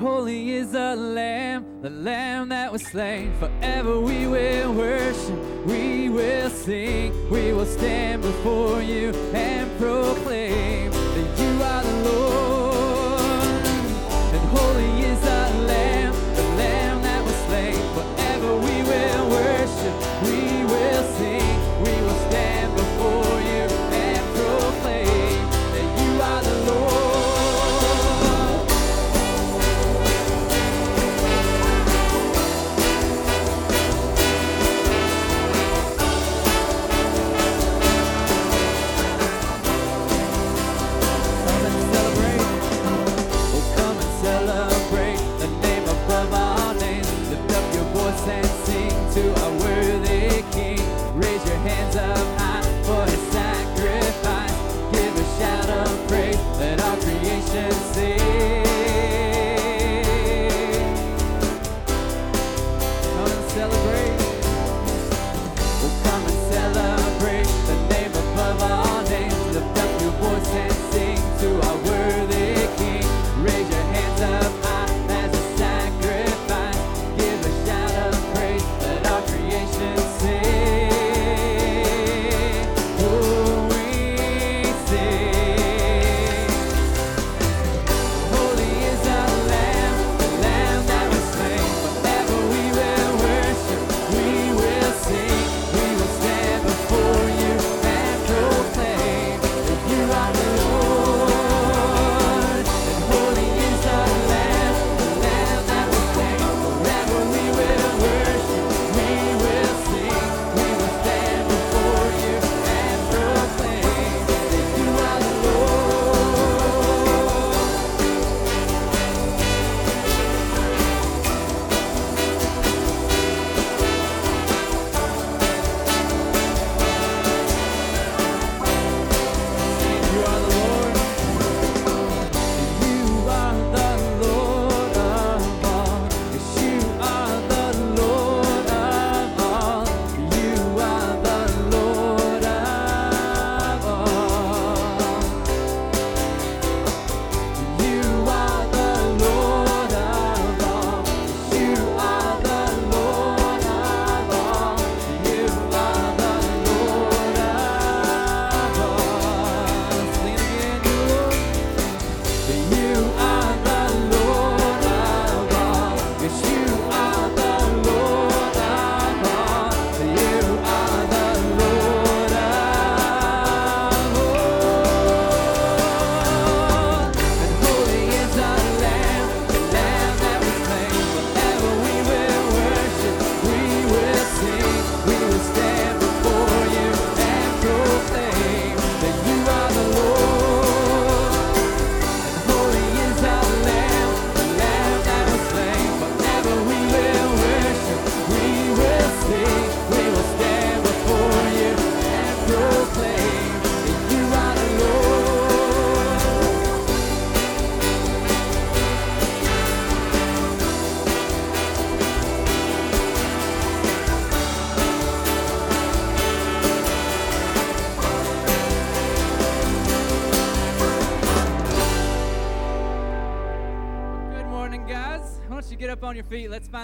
Holy is the Lamb, the Lamb that was slain. Forever we will worship, we will sing, we will stand before you and proclaim that you are the Lord.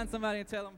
Find somebody and tell them,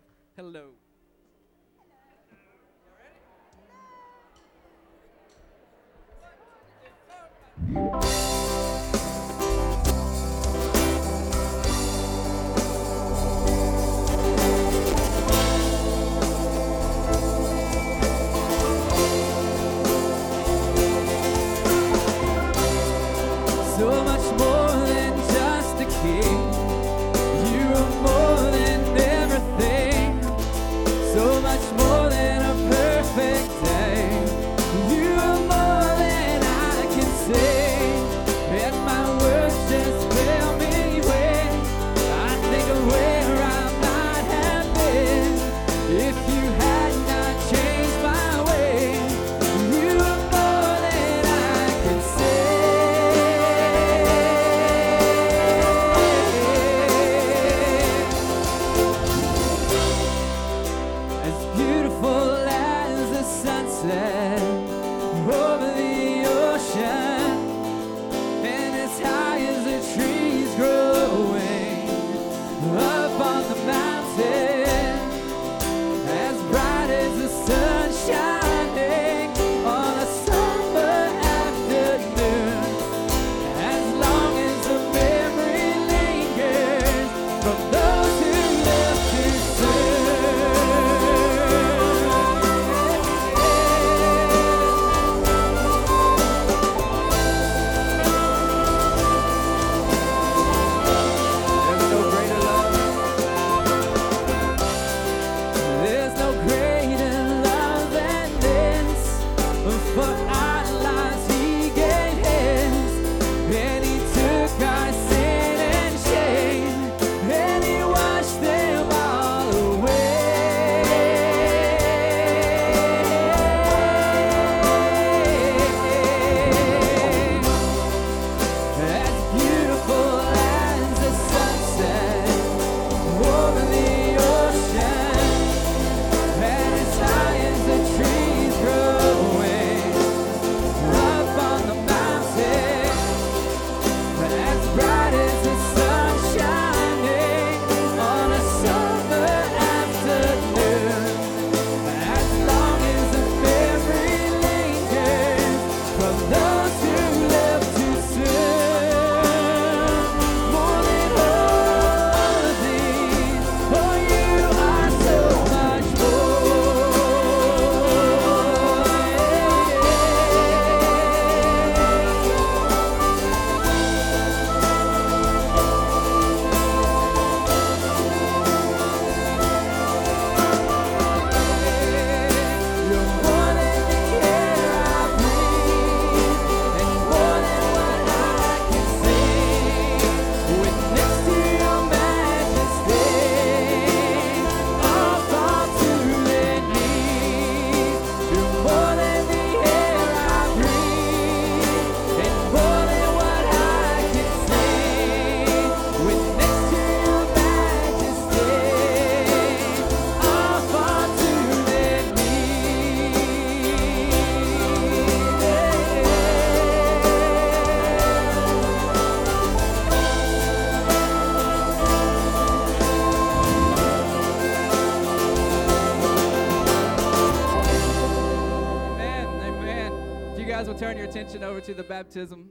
your attention to the baptism.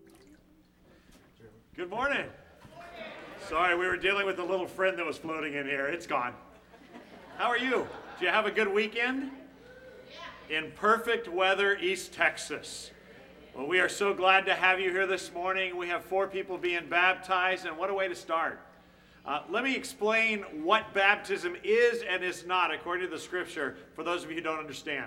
Good morning. Sorry, we were dealing with a little friend that was floating in here. It's gone. How are you? Do you have a good weekend? In perfect weather, East Texas. Well, we are so glad to have you here this morning. We have four people being baptized, and what a way to start. Uh, let me explain what baptism is and is not according to the scripture for those of you who don't understand.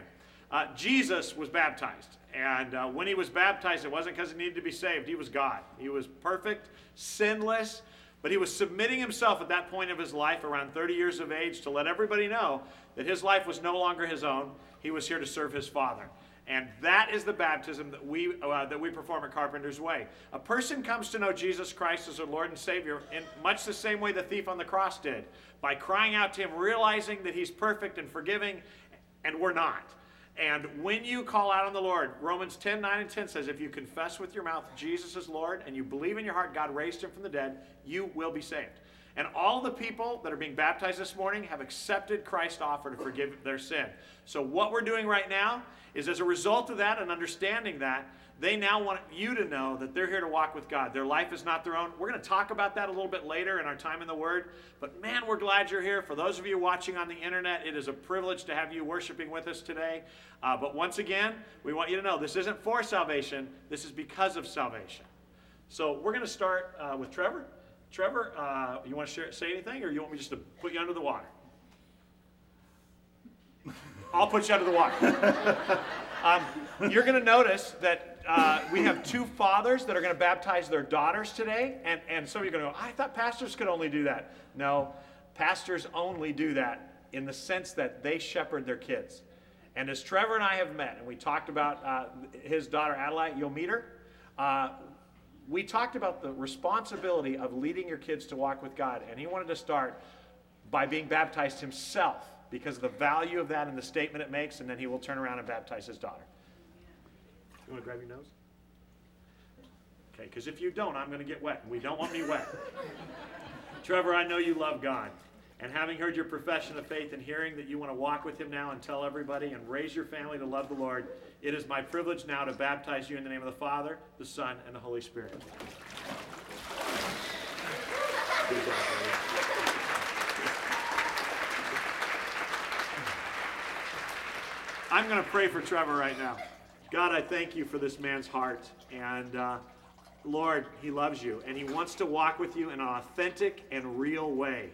Uh, Jesus was baptized, and uh, when he was baptized, it wasn't because he needed to be saved. He was God. He was perfect, sinless, but he was submitting himself at that point of his life, around 30 years of age, to let everybody know that his life was no longer his own. He was here to serve his Father. And that is the baptism that we, uh, that we perform at Carpenter's Way. A person comes to know Jesus Christ as their Lord and Savior in much the same way the thief on the cross did by crying out to Him, realizing that He's perfect and forgiving, and we're not. And when you call out on the Lord, Romans 10 9 and 10 says, if you confess with your mouth Jesus is Lord and you believe in your heart God raised Him from the dead, you will be saved. And all the people that are being baptized this morning have accepted Christ's offer to forgive their sin. So, what we're doing right now is as a result of that and understanding that, they now want you to know that they're here to walk with God. Their life is not their own. We're going to talk about that a little bit later in our time in the Word. But man, we're glad you're here. For those of you watching on the internet, it is a privilege to have you worshiping with us today. Uh, but once again, we want you to know this isn't for salvation, this is because of salvation. So we're going to start uh, with Trevor. Trevor, uh, you want to share, say anything, or you want me just to put you under the water? I'll put you under the water. um, you're going to notice that uh, we have two fathers that are going to baptize their daughters today, and, and some of you are going to go, I thought pastors could only do that. No, pastors only do that in the sense that they shepherd their kids. And as Trevor and I have met, and we talked about uh, his daughter Adelaide, you'll meet her. Uh, we talked about the responsibility of leading your kids to walk with God, and he wanted to start by being baptized himself because of the value of that and the statement it makes, and then he will turn around and baptize his daughter. You want to grab your nose? Okay, because if you don't, I'm going to get wet, and we don't want me wet. Trevor, I know you love God. And having heard your profession of faith and hearing that you want to walk with him now and tell everybody and raise your family to love the Lord, it is my privilege now to baptize you in the name of the Father, the Son, and the Holy Spirit. I'm going to pray for Trevor right now. God, I thank you for this man's heart. And uh, Lord, he loves you and he wants to walk with you in an authentic and real way.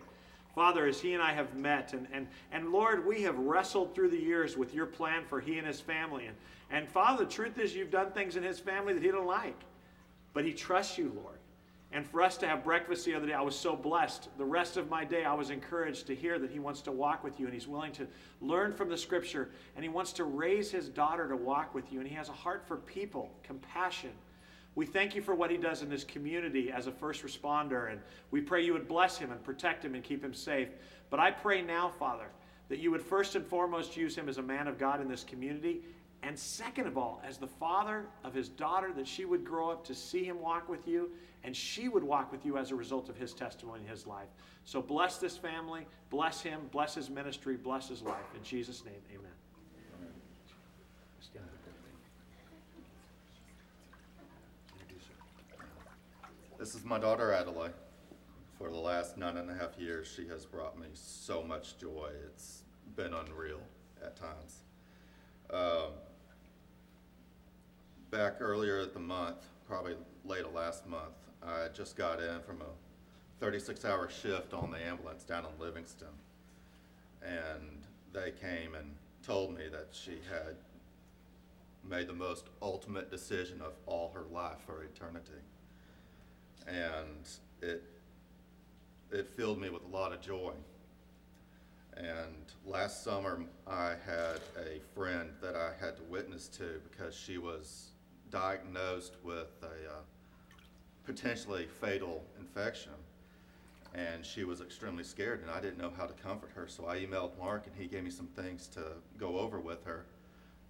Father, as he and I have met, and, and, and Lord, we have wrestled through the years with your plan for he and his family. And, and Father, the truth is, you've done things in his family that he don't like. But he trusts you, Lord. And for us to have breakfast the other day, I was so blessed. The rest of my day, I was encouraged to hear that he wants to walk with you and he's willing to learn from the scripture and he wants to raise his daughter to walk with you. And he has a heart for people, compassion. We thank you for what he does in this community as a first responder, and we pray you would bless him and protect him and keep him safe. But I pray now, Father, that you would first and foremost use him as a man of God in this community, and second of all, as the father of his daughter, that she would grow up to see him walk with you, and she would walk with you as a result of his testimony in his life. So bless this family, bless him, bless his ministry, bless his life. In Jesus' name, amen. This is my daughter Adelaide. For the last nine and a half years, she has brought me so much joy. It's been unreal at times. Um, back earlier at the month, probably late last month, I just got in from a 36 hour shift on the ambulance down in Livingston. And they came and told me that she had made the most ultimate decision of all her life for eternity and it it filled me with a lot of joy. And last summer, I had a friend that I had to witness to because she was diagnosed with a uh, potentially fatal infection. And she was extremely scared, and I didn't know how to comfort her. So I emailed Mark, and he gave me some things to go over with her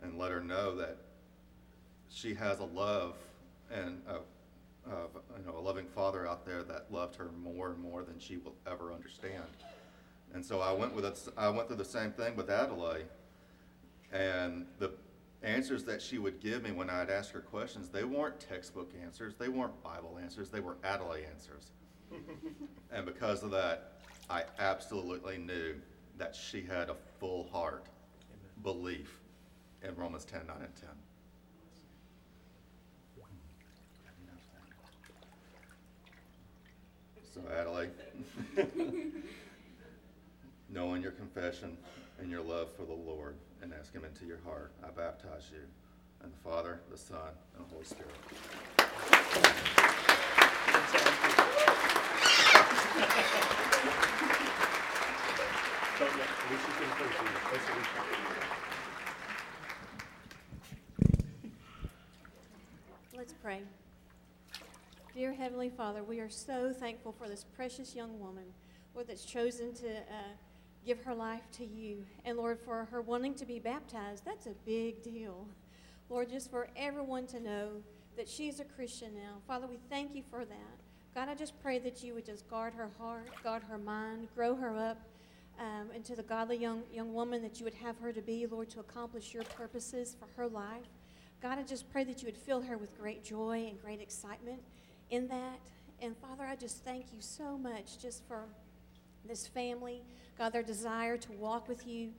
and let her know that she has a love and a of you know a loving father out there that loved her more and more than she will ever understand. And so I went with it, I went through the same thing with Adelaide, and the answers that she would give me when I'd ask her questions, they weren't textbook answers, they weren't Bible answers, they were Adelaide answers. and because of that, I absolutely knew that she had a full heart belief in Romans 10 9 and 10. So, Adelaide, knowing your confession and your love for the Lord and ask Him into your heart, I baptize you in the Father, the Son, and the Holy Spirit. Let's pray. Dear Heavenly Father, we are so thankful for this precious young woman, Lord, that's chosen to uh, give her life to you. And Lord, for her wanting to be baptized, that's a big deal. Lord, just for everyone to know that she's a Christian now. Father, we thank you for that. God, I just pray that you would just guard her heart, guard her mind, grow her up um, into the godly young, young woman that you would have her to be, Lord, to accomplish your purposes for her life. God, I just pray that you would fill her with great joy and great excitement in that. And Father, I just thank you so much just for this family, God, their desire to walk with you.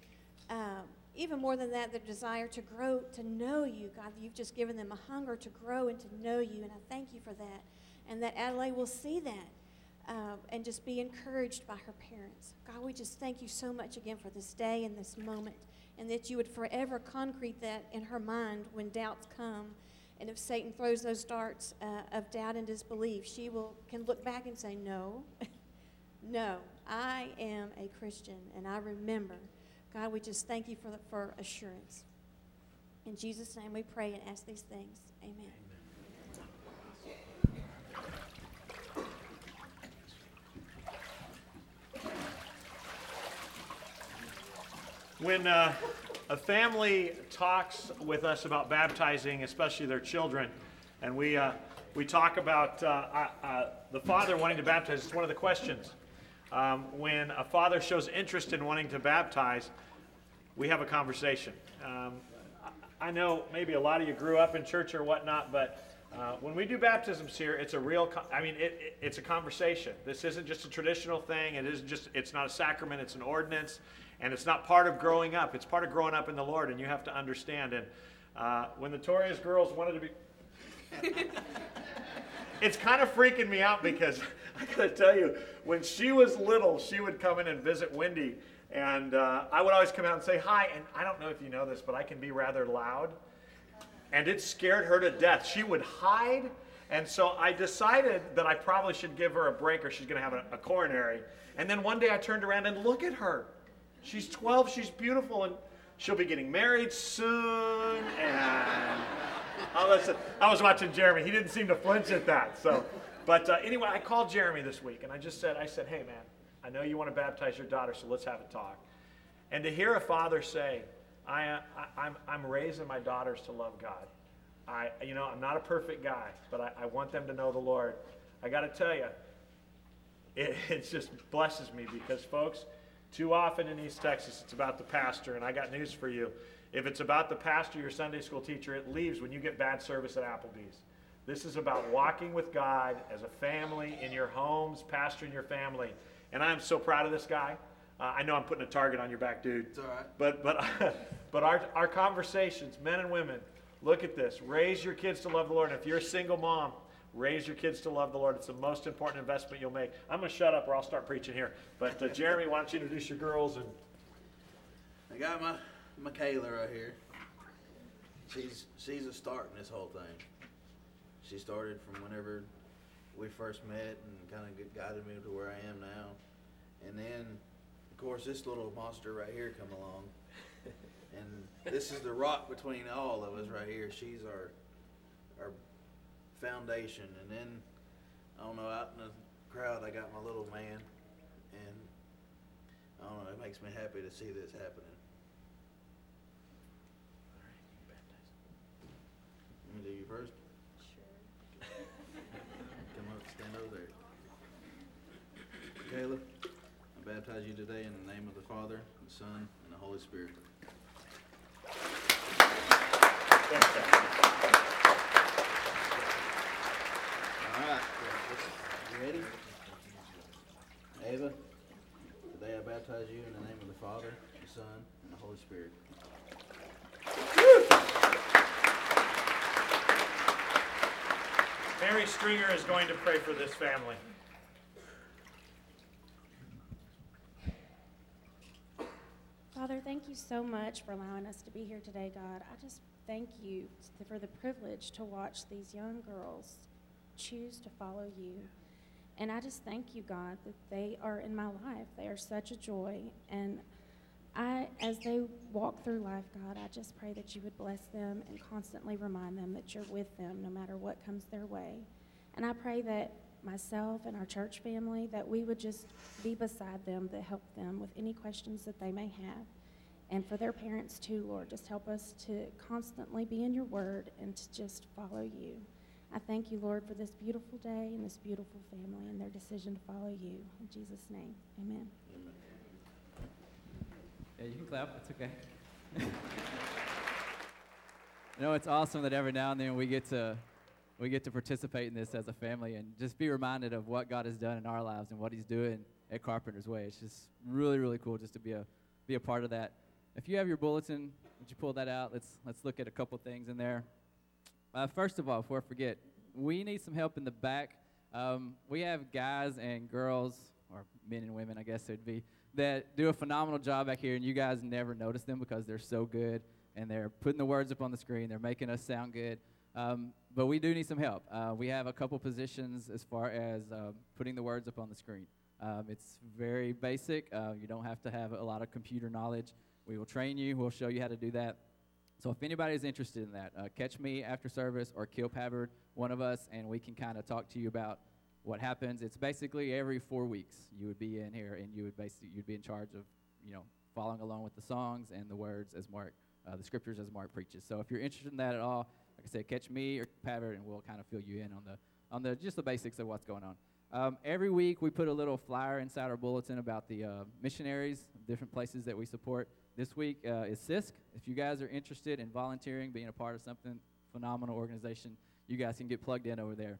Um, even more than that, their desire to grow, to know you. God, you've just given them a hunger to grow and to know you. And I thank you for that. And that Adelaide will see that um, and just be encouraged by her parents. God, we just thank you so much again for this day and this moment, and that you would forever concrete that in her mind when doubts come. And if Satan throws those darts uh, of doubt and disbelief, she will can look back and say, "No, no, I am a Christian, and I remember." God, we just thank you for the, for assurance. In Jesus' name, we pray and ask these things. Amen. When uh, a family talks with us about baptizing, especially their children, and we, uh, we talk about uh, uh, the father wanting to baptize, it's one of the questions. Um, when a father shows interest in wanting to baptize, we have a conversation. Um, I know maybe a lot of you grew up in church or whatnot, but uh, when we do baptisms here, it's a real, co- I mean, it, it, it's a conversation. This isn't just a traditional thing. It isn't just, it's not a sacrament, it's an ordinance. And it's not part of growing up. It's part of growing up in the Lord, and you have to understand. And uh, when the Torias girls wanted to be, it's kind of freaking me out because I gotta tell you, when she was little, she would come in and visit Wendy, and uh, I would always come out and say hi. And I don't know if you know this, but I can be rather loud, and it scared her to death. She would hide, and so I decided that I probably should give her a break, or she's gonna have a, a coronary. And then one day I turned around and look at her. She's 12, she's beautiful, and she'll be getting married soon, and Oh, listen, I was watching Jeremy. He didn't seem to flinch at that. So, but uh, anyway, I called Jeremy this week and I just said, I said, hey man, I know you want to baptize your daughter, so let's have a talk. And to hear a father say, I, uh, I, I'm, I'm raising my daughters to love God. I, you know, I'm not a perfect guy, but I, I want them to know the Lord. I got to tell you, it, it just blesses me because, folks, too often in East Texas, it's about the pastor, and I got news for you. If it's about the pastor, your Sunday school teacher, it leaves when you get bad service at Applebee's. This is about walking with God as a family in your homes, pastoring your family. And I'm so proud of this guy. Uh, I know I'm putting a target on your back, dude. It's all right. But but but our our conversations, men and women, look at this. Raise your kids to love the Lord. And if you're a single mom, raise your kids to love the Lord. It's the most important investment you'll make. I'm gonna shut up or I'll start preaching here. But uh, Jeremy, why don't you introduce your girls and I got my Michaela right here. She's she's a start in this whole thing. She started from whenever we first met and kind of guided me to where I am now. And then, of course, this little monster right here come along. And this is the rock between all of us right here. She's our our foundation. And then, I don't know, out in the crowd, I got my little man. And I don't know, it makes me happy to see this happening. Let me do you first. Come up, stand over there. Caleb, I baptize you today in the name of the Father, the Son, and the Holy Spirit. All right. You ready? Ava, today I baptize you in the name of the Father, the Son, and the Holy Spirit. Mary Stringer is going to pray for this family. Father, thank you so much for allowing us to be here today, God. I just thank you for the privilege to watch these young girls choose to follow you. And I just thank you, God, that they are in my life. They are such a joy. And I, as they walk through life, God, I just pray that you would bless them and constantly remind them that you're with them no matter what comes their way. And I pray that myself and our church family, that we would just be beside them to help them with any questions that they may have. And for their parents too, Lord, just help us to constantly be in your word and to just follow you. I thank you, Lord, for this beautiful day and this beautiful family and their decision to follow you. In Jesus' name, amen. Yeah, you can clap. It's okay. you know, it's awesome that every now and then we get to we get to participate in this as a family and just be reminded of what God has done in our lives and what He's doing at Carpenter's Way. It's just really, really cool just to be a be a part of that. If you have your bulletin, would you pull that out? Let's let's look at a couple things in there. Uh, first of all, before I forget, we need some help in the back. Um, we have guys and girls, or men and women, I guess it'd be, that do a phenomenal job back here, and you guys never notice them because they're so good and they're putting the words up on the screen. They're making us sound good. Um, but we do need some help. Uh, we have a couple positions as far as uh, putting the words up on the screen. Um, it's very basic. Uh, you don't have to have a lot of computer knowledge. We will train you. We'll show you how to do that. So if anybody is interested in that, uh, catch me after service or Kill Pavard, one of us, and we can kind of talk to you about what happens. It's basically every four weeks you would be in here, and you would basically you'd be in charge of you know following along with the songs and the words as Mark, uh, the scriptures as Mark preaches. So if you're interested in that at all, like I said, catch me or Pavard, and we'll kind of fill you in on the on the just the basics of what's going on. Um, every week we put a little flyer inside our bulletin about the uh, missionaries, different places that we support. This week uh, is CISC. If you guys are interested in volunteering, being a part of something phenomenal organization, you guys can get plugged in over there.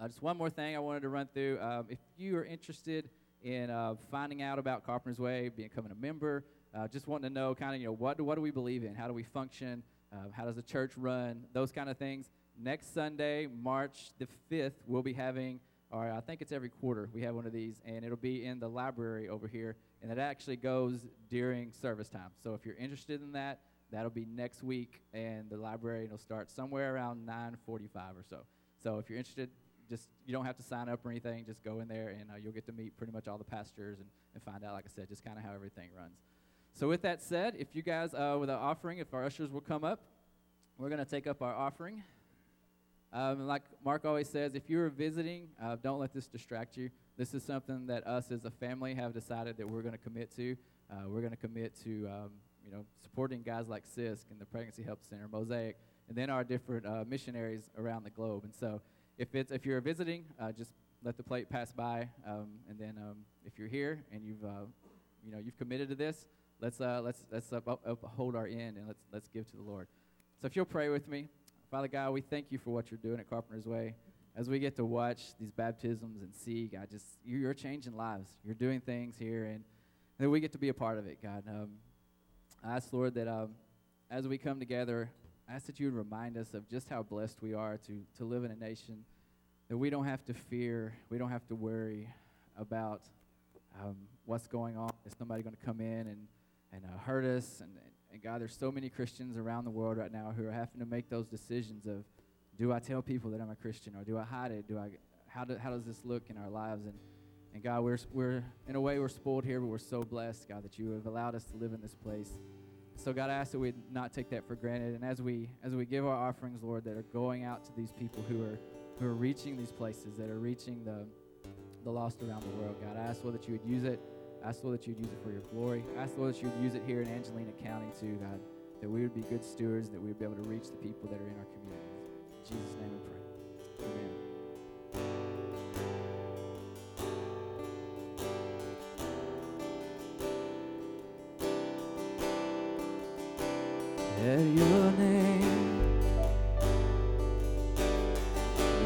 Uh, just one more thing I wanted to run through. Um, if you are interested in uh, finding out about Carpenter's Way, becoming a member, uh, just wanting to know kind of you know what do, what do we believe in, how do we function, uh, how does the church run, those kind of things. Next Sunday, March the fifth, we'll be having, or I think it's every quarter we have one of these, and it'll be in the library over here, and it actually goes during service time. So if you're interested in that, that'll be next week, and the library will start somewhere around 9:45 or so. So if you're interested, just you don't have to sign up or anything. Just go in there, and uh, you'll get to meet pretty much all the pastors and, and find out, like I said, just kind of how everything runs. So with that said, if you guys uh, with an offering, if our ushers will come up, we're going to take up our offering. Um, like Mark always says, if you're visiting, uh, don't let this distract you. This is something that us as a family have decided that we're going to commit to. Uh, we're going to commit to, um, you know, supporting guys like CISC and the Pregnancy Help Center, Mosaic, and then our different uh, missionaries around the globe. And so, if it's if you're visiting, uh, just let the plate pass by, um, and then um, if you're here and you've, uh, you know, you've committed to this, let's uh, let's let's up, up, uphold our end and let's let's give to the Lord. So if you'll pray with me. Father God, we thank you for what you're doing at Carpenter's Way. As we get to watch these baptisms and see, God, just you're changing lives. You're doing things here, and, and we get to be a part of it, God. Um, I ask, Lord, that um, as we come together, I ask that you would remind us of just how blessed we are to, to live in a nation that we don't have to fear, we don't have to worry about um, what's going on. Is somebody going to come in and, and uh, hurt us? And, and God, there's so many Christians around the world right now who are having to make those decisions of, do I tell people that I'm a Christian or do I hide it? Do I, how, do, how does this look in our lives? And, and God, we're, we're, in a way, we're spoiled here, but we're so blessed, God, that you have allowed us to live in this place. So God, I ask that we not take that for granted. And as we, as we give our offerings, Lord, that are going out to these people who are, who are reaching these places, that are reaching the, the lost around the world, God, I ask, Lord, that you would use it ask, Lord, that you'd use it for your glory. Ask, Lord, that you'd use it here in Angelina County, too, God, that we would be good stewards, that we would be able to reach the people that are in our community. In Jesus' name we pray. Amen. At your name,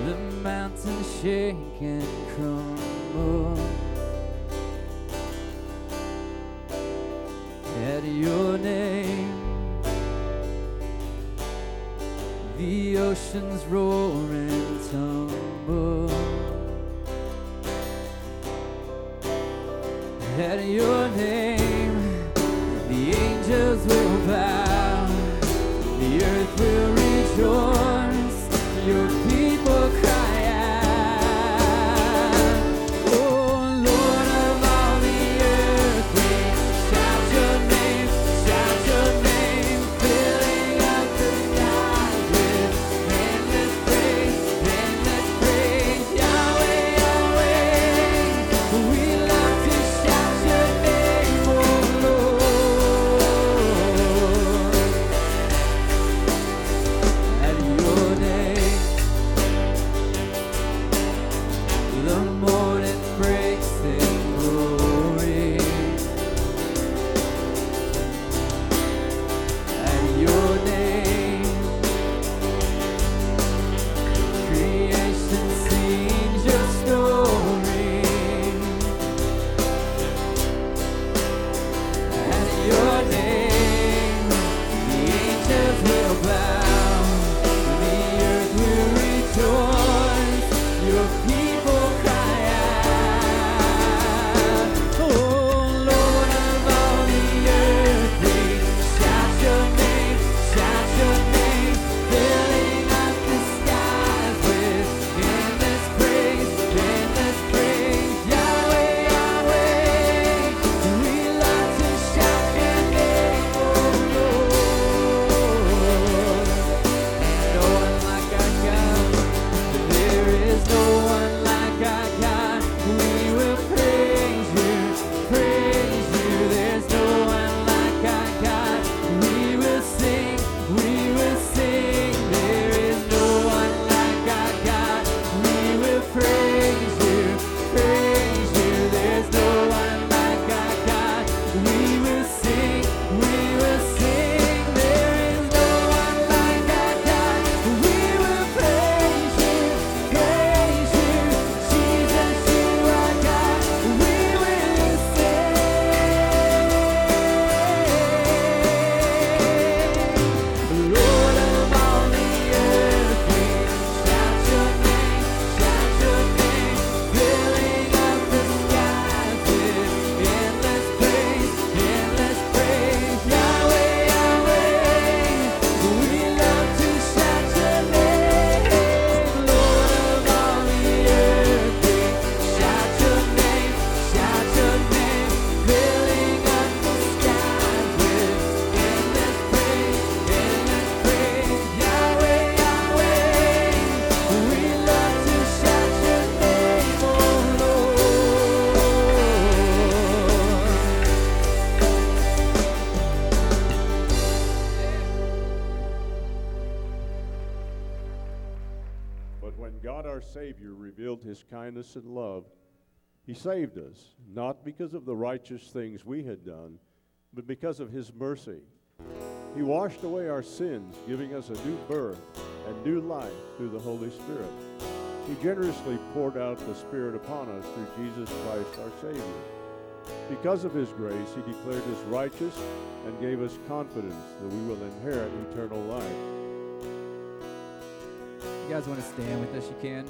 the mountain shaking. kindness and love, He saved us, not because of the righteous things we had done, but because of His mercy. He washed away our sins, giving us a new birth and new life through the Holy Spirit. He generously poured out the Spirit upon us through Jesus Christ our Savior. Because of His grace, He declared us righteous and gave us confidence that we will inherit eternal life. You guys want to stand with us? You can.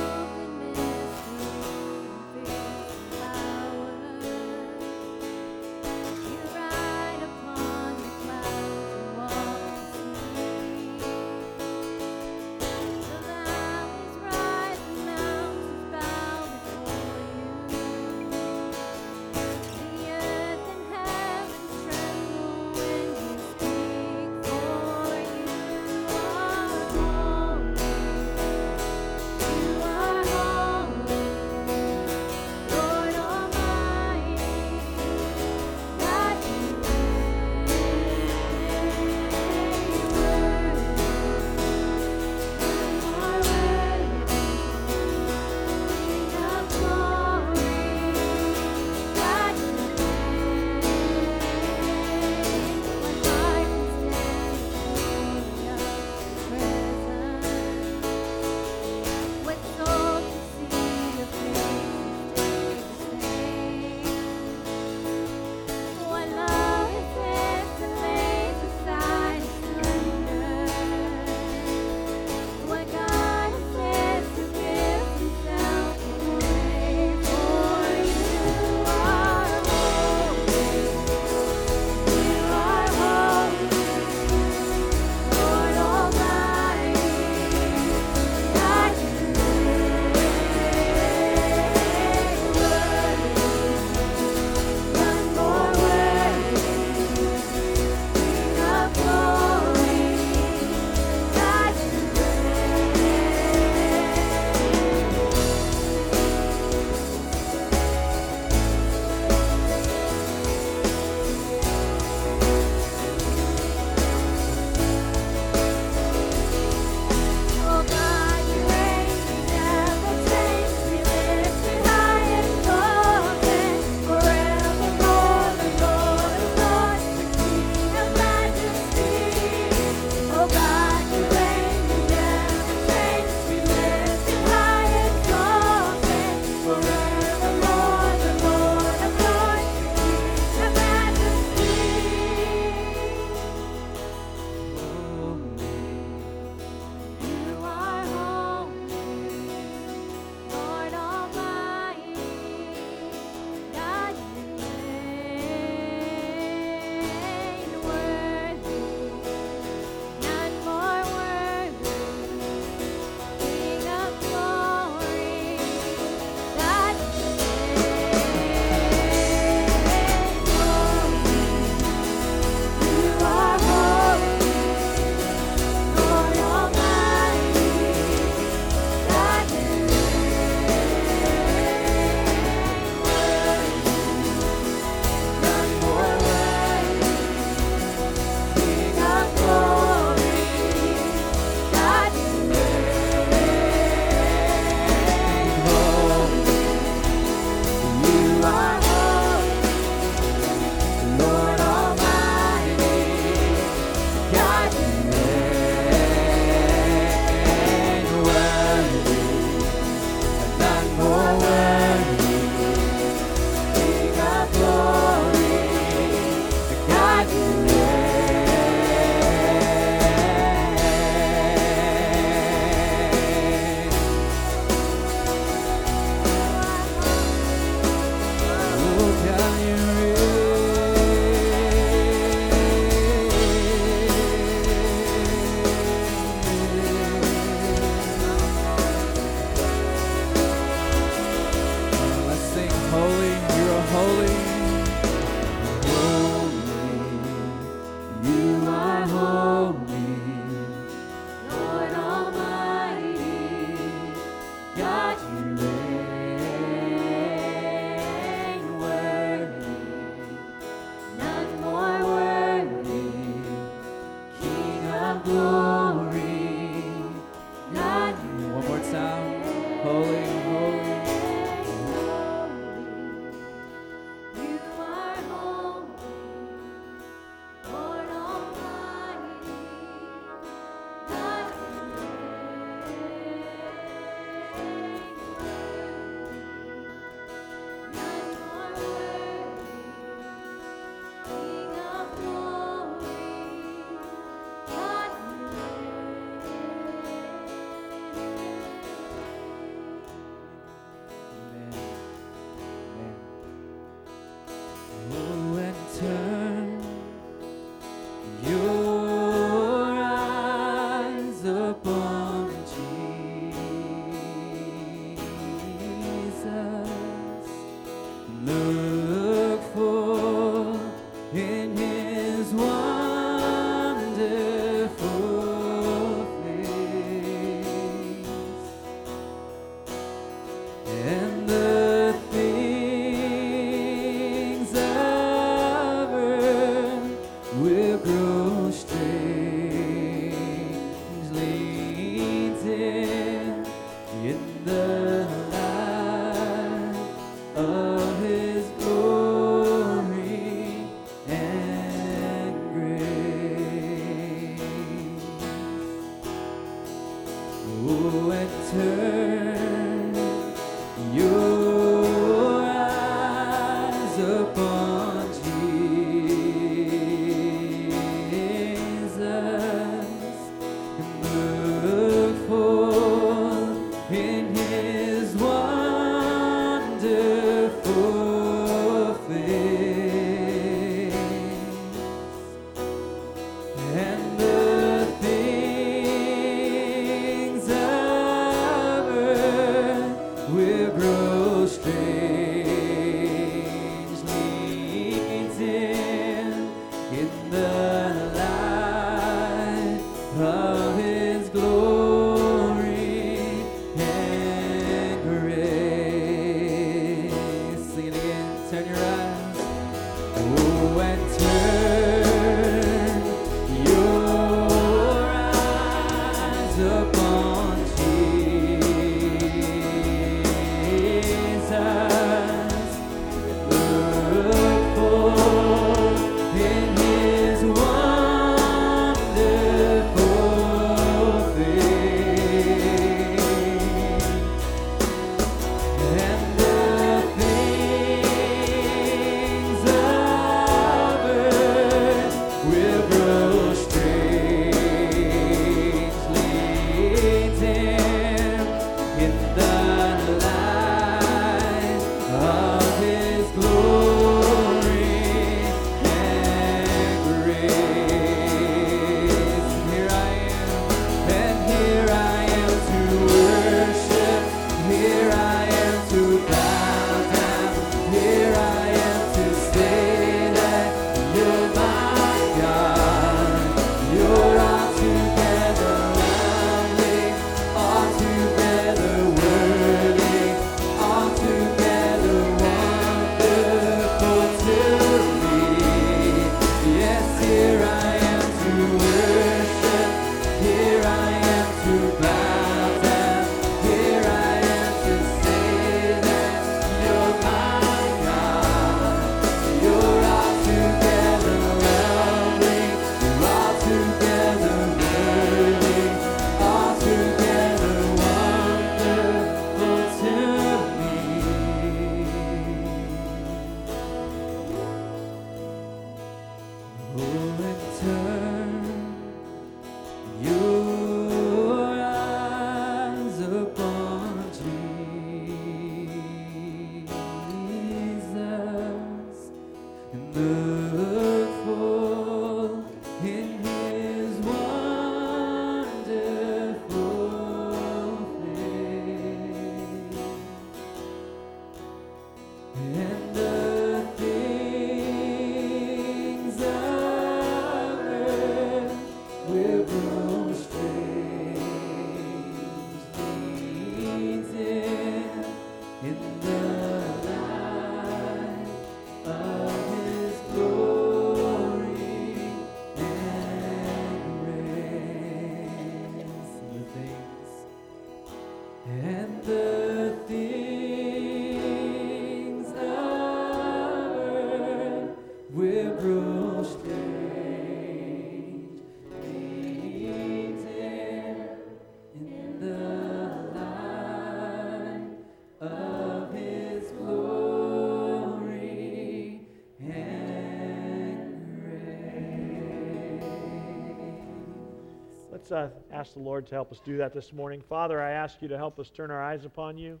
Ask the Lord to help us do that this morning. Father, I ask you to help us turn our eyes upon you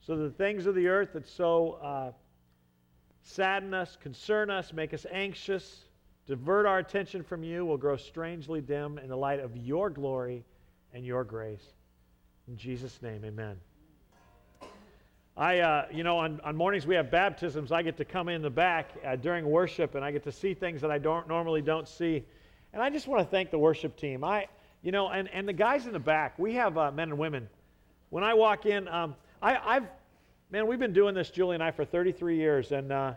so the things of the earth that so uh, sadden us, concern us, make us anxious, divert our attention from you will grow strangely dim in the light of your glory and your grace. In Jesus' name, amen. I, uh, you know, on, on mornings we have baptisms, I get to come in the back uh, during worship and I get to see things that I don't normally don't see. And I just want to thank the worship team. I, you know, and, and the guys in the back, we have uh, men and women. When I walk in, um, I, I've, man, we've been doing this, Julie and I, for 33 years. And, uh,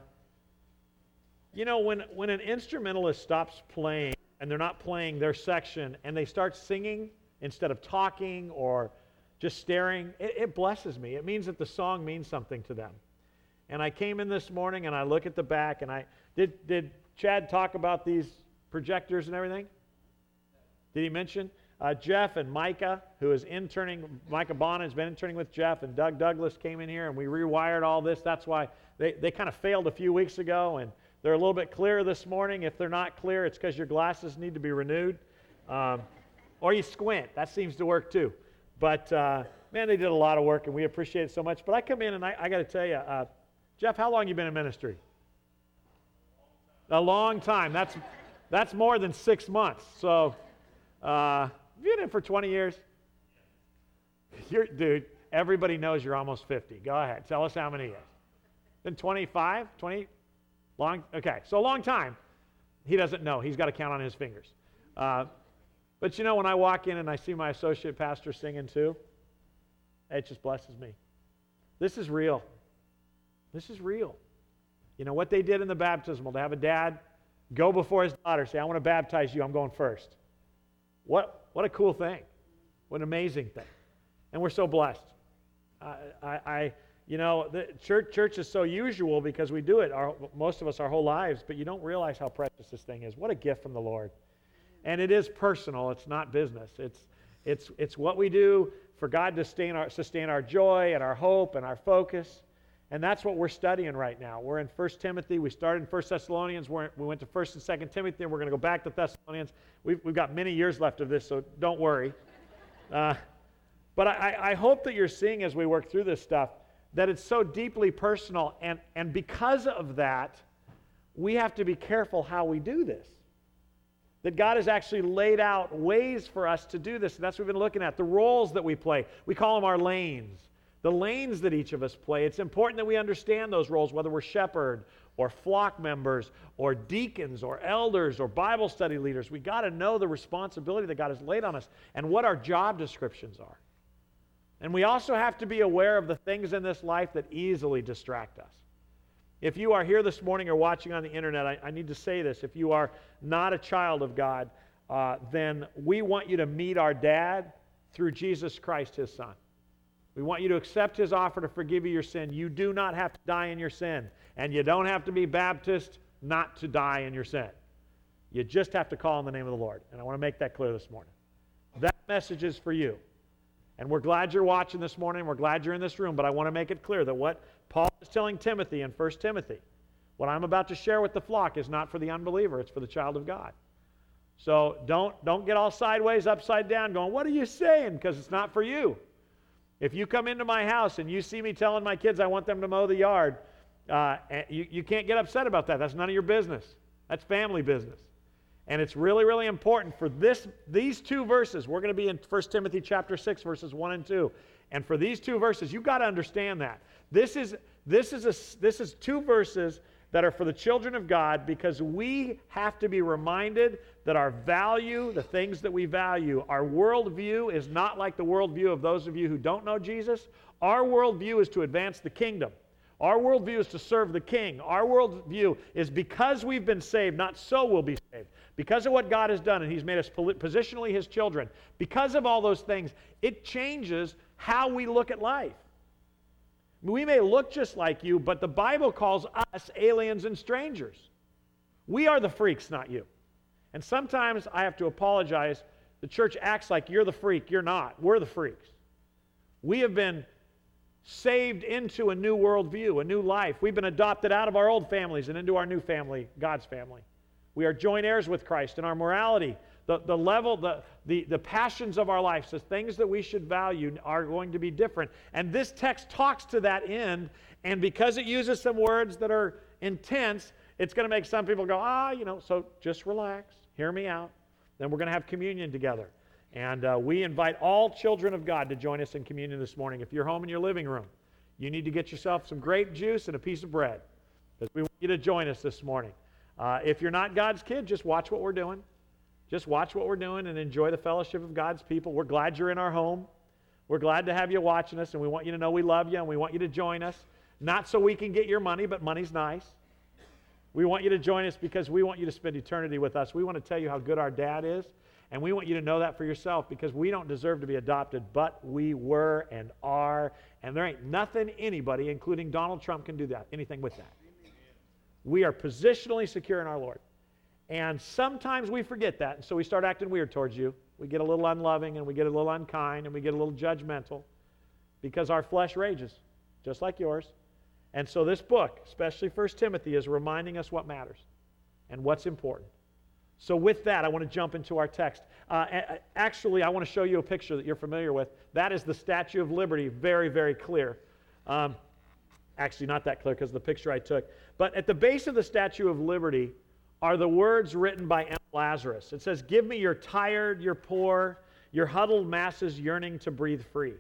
you know, when, when an instrumentalist stops playing and they're not playing their section and they start singing instead of talking or just staring, it, it blesses me. It means that the song means something to them. And I came in this morning and I look at the back and I did did Chad talk about these projectors and everything? Did he mention uh, Jeff and Micah, who is interning? Micah Bonner has been interning with Jeff, and Doug Douglas came in here and we rewired all this. That's why they, they kind of failed a few weeks ago, and they're a little bit clearer this morning. If they're not clear, it's because your glasses need to be renewed, um, or you squint. That seems to work too. But uh, man, they did a lot of work, and we appreciate it so much. But I come in and I, I got to tell you, uh, Jeff, how long you been in ministry? A long time. That's that's more than six months. So, uh, you've been in for 20 years. You're, dude, everybody knows you're almost 50. Go ahead, tell us how many years. Been 25, 20, long. Okay, so a long time. He doesn't know. He's got to count on his fingers. Uh, but you know, when I walk in and I see my associate pastor singing too, it just blesses me. This is real. This is real. You know what they did in the baptismal to have a dad go before his daughter, say, I want to baptize you, I'm going first. What, what a cool thing. What an amazing thing. And we're so blessed. I, I, I you know, the church, church is so usual because we do it, our, most of us, our whole lives, but you don't realize how precious this thing is. What a gift from the Lord. And it is personal, it's not business. It's, it's, it's what we do for God to sustain our, sustain our joy and our hope and our focus. And that's what we're studying right now. We're in 1 Timothy. We started in 1 Thessalonians. We're, we went to 1 and 2 Timothy, and we're going to go back to Thessalonians. We've, we've got many years left of this, so don't worry. Uh, but I, I hope that you're seeing as we work through this stuff that it's so deeply personal. And, and because of that, we have to be careful how we do this. That God has actually laid out ways for us to do this. And that's what we've been looking at the roles that we play. We call them our lanes. The lanes that each of us play. It's important that we understand those roles, whether we're shepherd or flock members or deacons or elders or Bible study leaders. We got to know the responsibility that God has laid on us and what our job descriptions are. And we also have to be aware of the things in this life that easily distract us. If you are here this morning or watching on the internet, I, I need to say this. If you are not a child of God, uh, then we want you to meet our dad through Jesus Christ, his son. We want you to accept his offer to forgive you your sin. You do not have to die in your sin, and you don't have to be Baptist not to die in your sin. You just have to call on the name of the Lord. And I want to make that clear this morning. That message is for you. And we're glad you're watching this morning. We're glad you're in this room, but I want to make it clear that what Paul is telling Timothy in 1 Timothy, what I'm about to share with the flock is not for the unbeliever, it's for the child of God. So don't, don't get all sideways, upside down, going, What are you saying? Because it's not for you. If you come into my house and you see me telling my kids I want them to mow the yard, uh, you, you can't get upset about that. That's none of your business. That's family business. And it's really, really important for this, these two verses. We're going to be in 1 Timothy chapter 6, verses 1 and 2. And for these two verses, you've got to understand that. This is, this, is a, this is two verses that are for the children of God because we have to be reminded that our value, the things that we value, our worldview is not like the worldview of those of you who don't know Jesus. Our worldview is to advance the kingdom. Our worldview is to serve the king. Our worldview is because we've been saved, not so we'll be saved. Because of what God has done, and He's made us positionally His children, because of all those things, it changes how we look at life. We may look just like you, but the Bible calls us aliens and strangers. We are the freaks, not you. And sometimes I have to apologize. The church acts like you're the freak. You're not. We're the freaks. We have been saved into a new worldview, a new life. We've been adopted out of our old families and into our new family, God's family. We are joint heirs with Christ in our morality. The, the level, the, the, the passions of our lives, the things that we should value are going to be different. And this text talks to that end. And because it uses some words that are intense, it's going to make some people go, ah, you know, so just relax, hear me out. Then we're going to have communion together. And uh, we invite all children of God to join us in communion this morning. If you're home in your living room, you need to get yourself some grape juice and a piece of bread because we want you to join us this morning. Uh, if you're not God's kid, just watch what we're doing. Just watch what we're doing and enjoy the fellowship of God's people. We're glad you're in our home. We're glad to have you watching us, and we want you to know we love you and we want you to join us. Not so we can get your money, but money's nice. We want you to join us because we want you to spend eternity with us. We want to tell you how good our dad is, and we want you to know that for yourself because we don't deserve to be adopted, but we were and are, and there ain't nothing anybody, including Donald Trump, can do that, anything with that. We are positionally secure in our Lord. And sometimes we forget that, and so we start acting weird towards you. We get a little unloving, and we get a little unkind, and we get a little judgmental because our flesh rages, just like yours. And so this book, especially 1 Timothy, is reminding us what matters and what's important. So with that, I want to jump into our text. Uh, actually, I want to show you a picture that you're familiar with. That is the Statue of Liberty, very, very clear. Um, actually, not that clear because the picture I took. But at the base of the Statue of Liberty are the words written by Emma Lazarus. It says, Give me your tired, your poor, your huddled masses yearning to breathe free.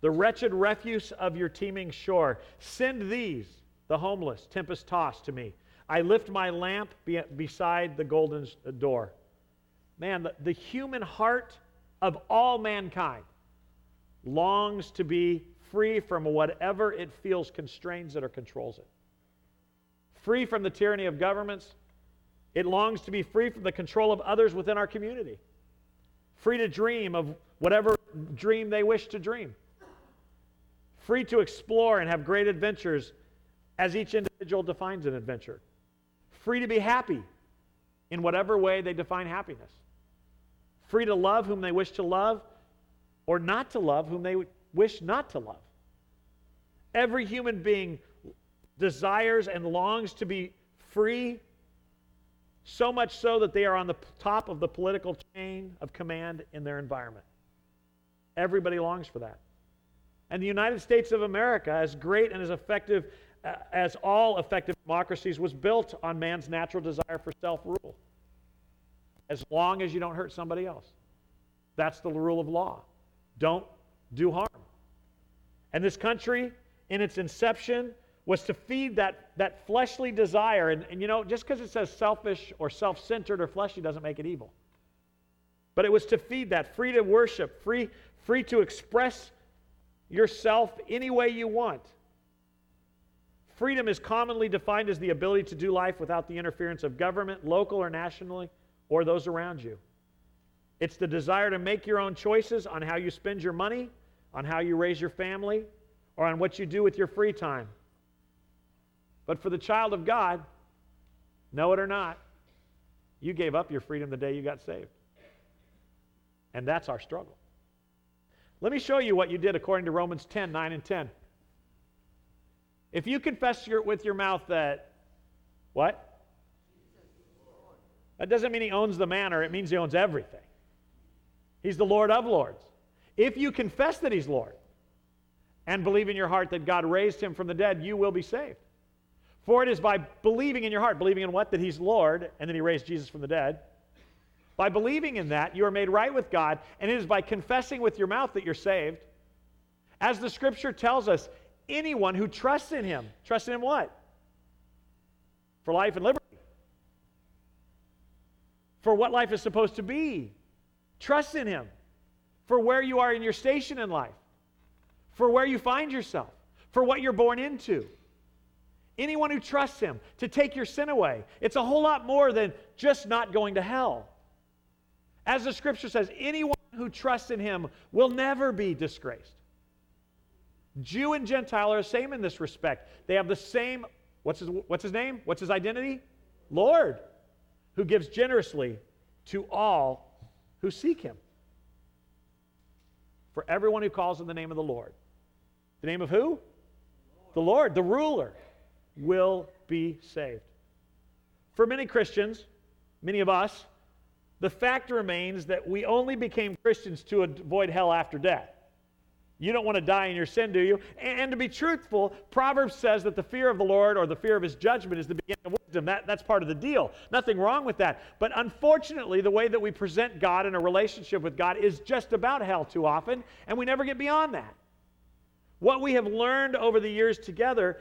The wretched refuse of your teeming shore. Send these, the homeless, tempest tossed, to me. I lift my lamp be- beside the golden uh, door. Man, the, the human heart of all mankind longs to be free from whatever it feels constrains it or controls it. Free from the tyranny of governments. It longs to be free from the control of others within our community. Free to dream of whatever dream they wish to dream. Free to explore and have great adventures as each individual defines an adventure. Free to be happy in whatever way they define happiness. Free to love whom they wish to love or not to love whom they wish not to love. Every human being desires and longs to be free, so much so that they are on the top of the political chain of command in their environment. Everybody longs for that. And the United States of America, as great and as effective uh, as all effective democracies, was built on man's natural desire for self rule. As long as you don't hurt somebody else. That's the rule of law. Don't do harm. And this country, in its inception, was to feed that, that fleshly desire. And, and you know, just because it says selfish or self centered or fleshly doesn't make it evil. But it was to feed that, free to worship, free, free to express yourself any way you want. Freedom is commonly defined as the ability to do life without the interference of government, local or nationally, or those around you. It's the desire to make your own choices on how you spend your money, on how you raise your family, or on what you do with your free time. But for the child of God, know it or not, you gave up your freedom the day you got saved. And that's our struggle. Let me show you what you did according to Romans 10 9 and 10. If you confess your, with your mouth that, what? That doesn't mean he owns the manor, it means he owns everything. He's the Lord of Lords. If you confess that he's Lord and believe in your heart that God raised him from the dead, you will be saved. For it is by believing in your heart, believing in what? That he's Lord and that he raised Jesus from the dead. By believing in that, you are made right with God, and it is by confessing with your mouth that you're saved. As the scripture tells us, anyone who trusts in him, trusts in him what? For life and liberty. For what life is supposed to be. Trust in him. For where you are in your station in life. For where you find yourself. For what you're born into. Anyone who trusts him to take your sin away. It's a whole lot more than just not going to hell. As the scripture says, anyone who trusts in him will never be disgraced. Jew and Gentile are the same in this respect. They have the same, what's his, what's his name? What's his identity? Lord, who gives generously to all who seek him. For everyone who calls in the name of the Lord. The name of who? The Lord, the ruler, will be saved. For many Christians, many of us, the fact remains that we only became Christians to avoid hell after death. You don't want to die in your sin, do you? And to be truthful, Proverbs says that the fear of the Lord or the fear of his judgment is the beginning of wisdom. That, that's part of the deal. Nothing wrong with that. But unfortunately, the way that we present God in a relationship with God is just about hell too often, and we never get beyond that. What we have learned over the years together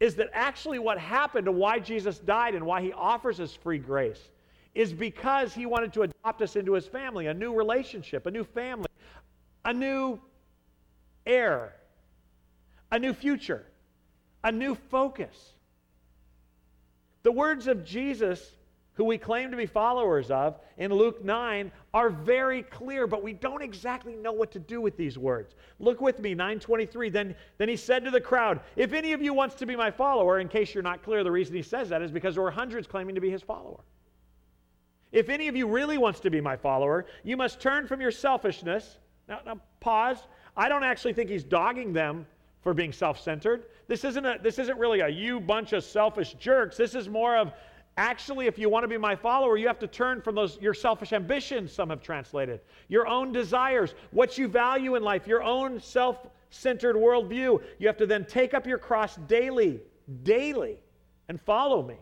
is that actually what happened and why Jesus died and why he offers us free grace is because he wanted to adopt us into his family, a new relationship, a new family, a new heir, a new future, a new focus. The words of Jesus, who we claim to be followers of, in Luke 9 are very clear, but we don't exactly know what to do with these words. Look with me, 923. Then, then he said to the crowd, If any of you wants to be my follower, in case you're not clear, the reason he says that is because there were hundreds claiming to be his follower. If any of you really wants to be my follower, you must turn from your selfishness. Now, now pause. I don't actually think he's dogging them for being self-centered. This isn't a, this isn't really a you bunch of selfish jerks. This is more of actually if you want to be my follower, you have to turn from those your selfish ambitions, some have translated, your own desires, what you value in life, your own self-centered worldview. You have to then take up your cross daily, daily, and follow me.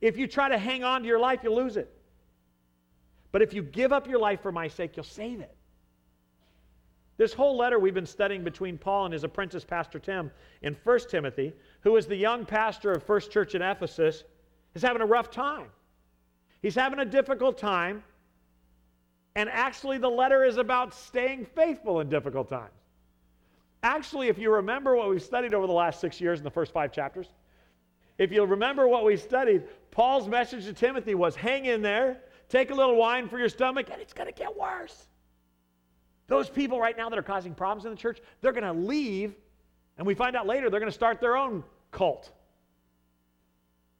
If you try to hang on to your life, you'll lose it. But if you give up your life for my sake, you'll save it. This whole letter we've been studying between Paul and his apprentice, Pastor Tim, in 1 Timothy, who is the young pastor of First Church in Ephesus, is having a rough time. He's having a difficult time. And actually, the letter is about staying faithful in difficult times. Actually, if you remember what we've studied over the last six years in the first five chapters, if you'll remember what we studied, Paul's message to Timothy was hang in there, take a little wine for your stomach, and it's going to get worse. Those people right now that are causing problems in the church, they're going to leave, and we find out later they're going to start their own cult.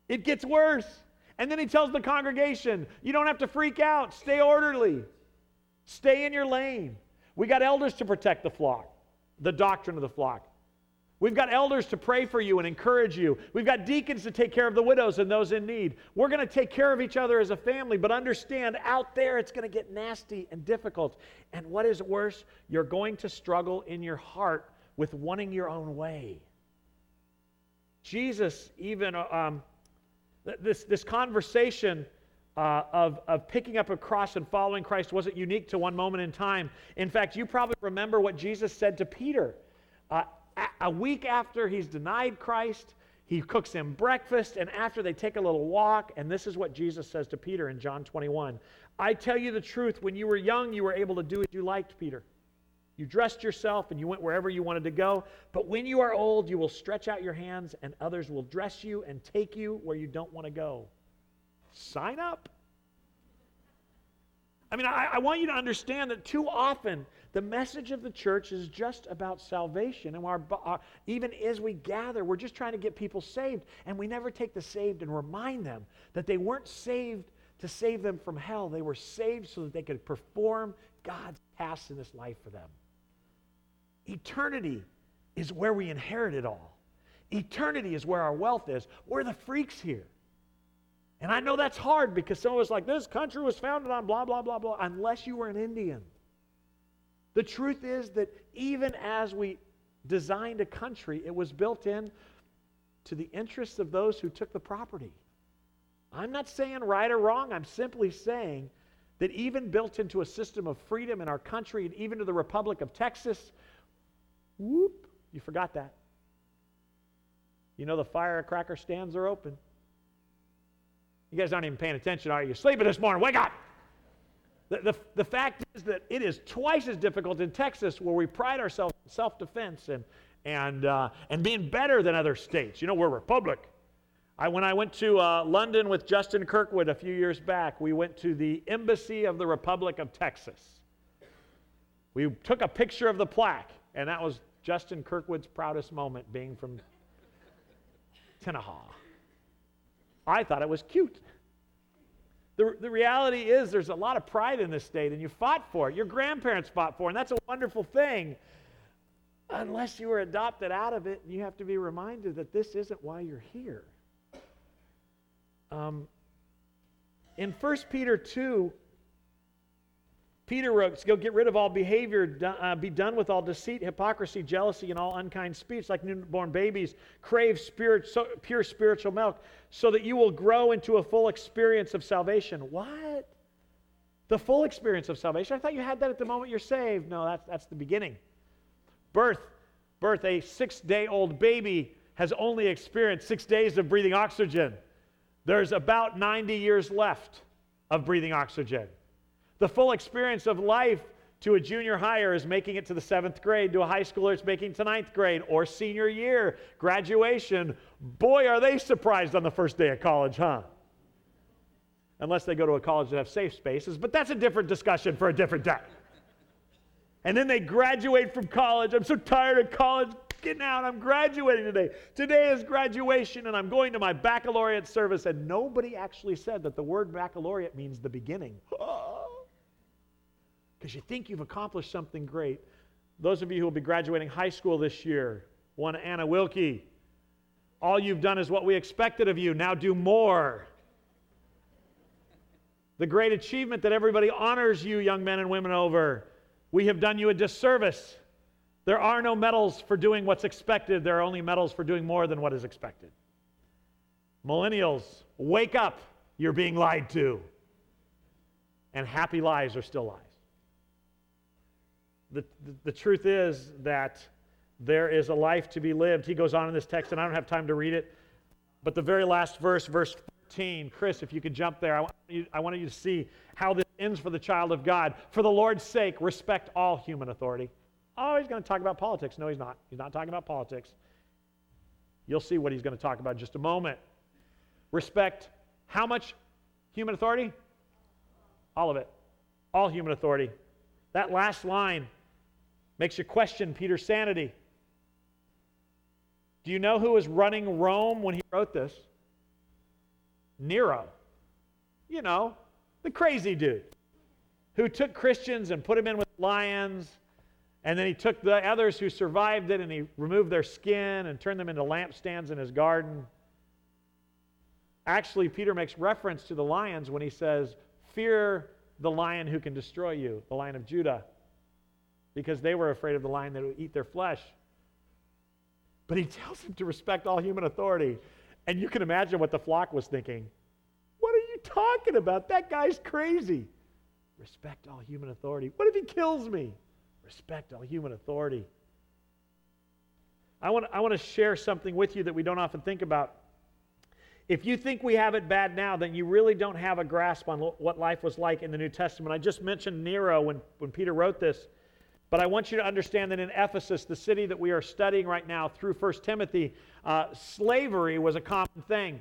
It gets worse. And then he tells the congregation, you don't have to freak out, stay orderly, stay in your lane. We got elders to protect the flock, the doctrine of the flock. We've got elders to pray for you and encourage you. We've got deacons to take care of the widows and those in need. We're going to take care of each other as a family, but understand out there it's going to get nasty and difficult. And what is worse, you're going to struggle in your heart with wanting your own way. Jesus, even uh, um, this, this conversation uh, of, of picking up a cross and following Christ wasn't unique to one moment in time. In fact, you probably remember what Jesus said to Peter. Uh, a week after he's denied Christ, he cooks him breakfast, and after they take a little walk, and this is what Jesus says to Peter in John 21 I tell you the truth, when you were young, you were able to do as you liked, Peter. You dressed yourself and you went wherever you wanted to go. But when you are old, you will stretch out your hands, and others will dress you and take you where you don't want to go. Sign up. I mean, I, I, want you to understand that too often the message of the church is just about salvation. And our, our, even as we gather, we're just trying to get people saved. And we never take the saved and remind them that they weren't saved to save them from hell. They were saved so that they could perform God's task in this life for them. Eternity is where we inherit it all. Eternity is where our wealth is. We're the freaks here. And I know that's hard because some of us like, this country was founded on blah, blah, blah, blah, unless you were an Indian. The truth is that even as we designed a country, it was built in to the interests of those who took the property. I'm not saying right or wrong, I'm simply saying that even built into a system of freedom in our country and even to the Republic of Texas, whoop, you forgot that. You know the firecracker stands are open. You guys aren't even paying attention, are you? Sleeping this morning, wake up! The, the, the fact is that it is twice as difficult in Texas, where we pride ourselves in self defense and, and, uh, and being better than other states. You know, we're a republic. I, when I went to uh, London with Justin Kirkwood a few years back, we went to the Embassy of the Republic of Texas. We took a picture of the plaque, and that was Justin Kirkwood's proudest moment being from Tenaha. I thought it was cute. The, the reality is, there's a lot of pride in this state, and you fought for it. Your grandparents fought for it, and that's a wonderful thing. Unless you were adopted out of it, and you have to be reminded that this isn't why you're here. Um, in 1 Peter 2, Peter wrote, Go get rid of all behavior, uh, be done with all deceit, hypocrisy, jealousy, and all unkind speech, like newborn babies. Crave spirit, so, pure spiritual milk, so that you will grow into a full experience of salvation. What? The full experience of salvation? I thought you had that at the moment you're saved. No, that's, that's the beginning. Birth, birth, a six day old baby has only experienced six days of breathing oxygen. There's about 90 years left of breathing oxygen. The full experience of life to a junior higher is making it to the seventh grade. To a high schooler, it's making it to ninth grade or senior year, graduation. Boy, are they surprised on the first day of college, huh? Unless they go to a college that have safe spaces, but that's a different discussion for a different day. And then they graduate from college. I'm so tired of college. Getting out. I'm graduating today. Today is graduation, and I'm going to my baccalaureate service. And nobody actually said that the word baccalaureate means the beginning. Oh. Because you think you've accomplished something great. Those of you who will be graduating high school this year, one Anna Wilkie, all you've done is what we expected of you. Now do more. The great achievement that everybody honors you, young men and women, over. We have done you a disservice. There are no medals for doing what's expected, there are only medals for doing more than what is expected. Millennials, wake up. You're being lied to. And happy lies are still lies. The, the, truth is that there is a life to be lived. He goes on in this text, and I don't have time to read it, but the very last verse, verse 14, Chris, if you could jump there, I want you, I wanted you to see how this ends for the child of God. For the Lord's sake, respect all human authority. Oh, he's going to talk about politics. No, he's not. He's not talking about politics. You'll see what he's going to talk about in just a moment. Respect how much human authority? All of it. All human authority. That last line makes you question Peter's sanity. Do you know who was running Rome when he wrote this? Nero. You know, the crazy dude who took Christians and put them in with lions. And then he took the others who survived it and he removed their skin and turned them into lampstands in his garden. Actually, Peter makes reference to the lions when he says, Fear the lion who can destroy you, the lion of Judah, because they were afraid of the lion that would eat their flesh. But he tells them to respect all human authority. And you can imagine what the flock was thinking. What are you talking about? That guy's crazy. Respect all human authority. What if he kills me? Respect all human authority. I want, I want to share something with you that we don't often think about. If you think we have it bad now, then you really don't have a grasp on lo- what life was like in the New Testament. I just mentioned Nero when, when Peter wrote this, but I want you to understand that in Ephesus, the city that we are studying right now through 1 Timothy, uh, slavery was a common thing.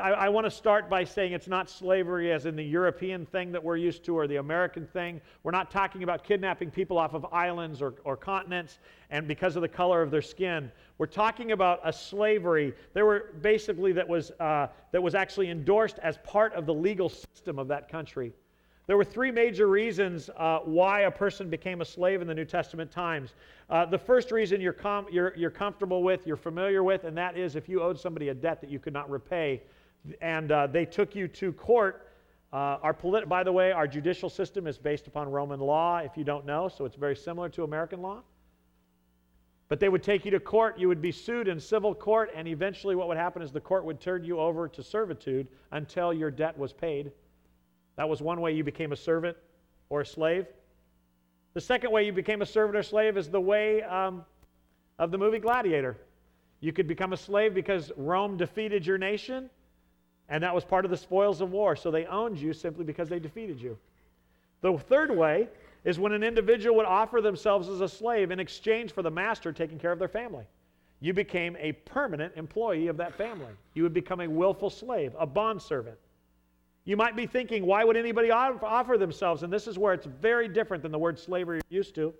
I, I want to start by saying it's not slavery as in the European thing that we're used to or the American thing. We're not talking about kidnapping people off of islands or, or continents and because of the color of their skin. We're talking about a slavery. There were basically that was, uh, that was actually endorsed as part of the legal system of that country. There were three major reasons uh, why a person became a slave in the New Testament times. Uh, the first reason you're, com- you're, you're comfortable with, you're familiar with, and that is if you owed somebody a debt that you could not repay, and uh, they took you to court. Uh, our by the way, our judicial system is based upon Roman law, if you don't know, so it's very similar to American law. But they would take you to court, you would be sued in civil court, and eventually what would happen is the court would turn you over to servitude until your debt was paid. That was one way you became a servant or a slave. The second way you became a servant or slave is the way um, of the movie Gladiator. You could become a slave because Rome defeated your nation, and that was part of the spoils of war. So they owned you simply because they defeated you. The third way is when an individual would offer themselves as a slave in exchange for the master taking care of their family. You became a permanent employee of that family. You would become a willful slave, a bondservant. You might be thinking, why would anybody offer themselves? And this is where it's very different than the word slavery you're used to.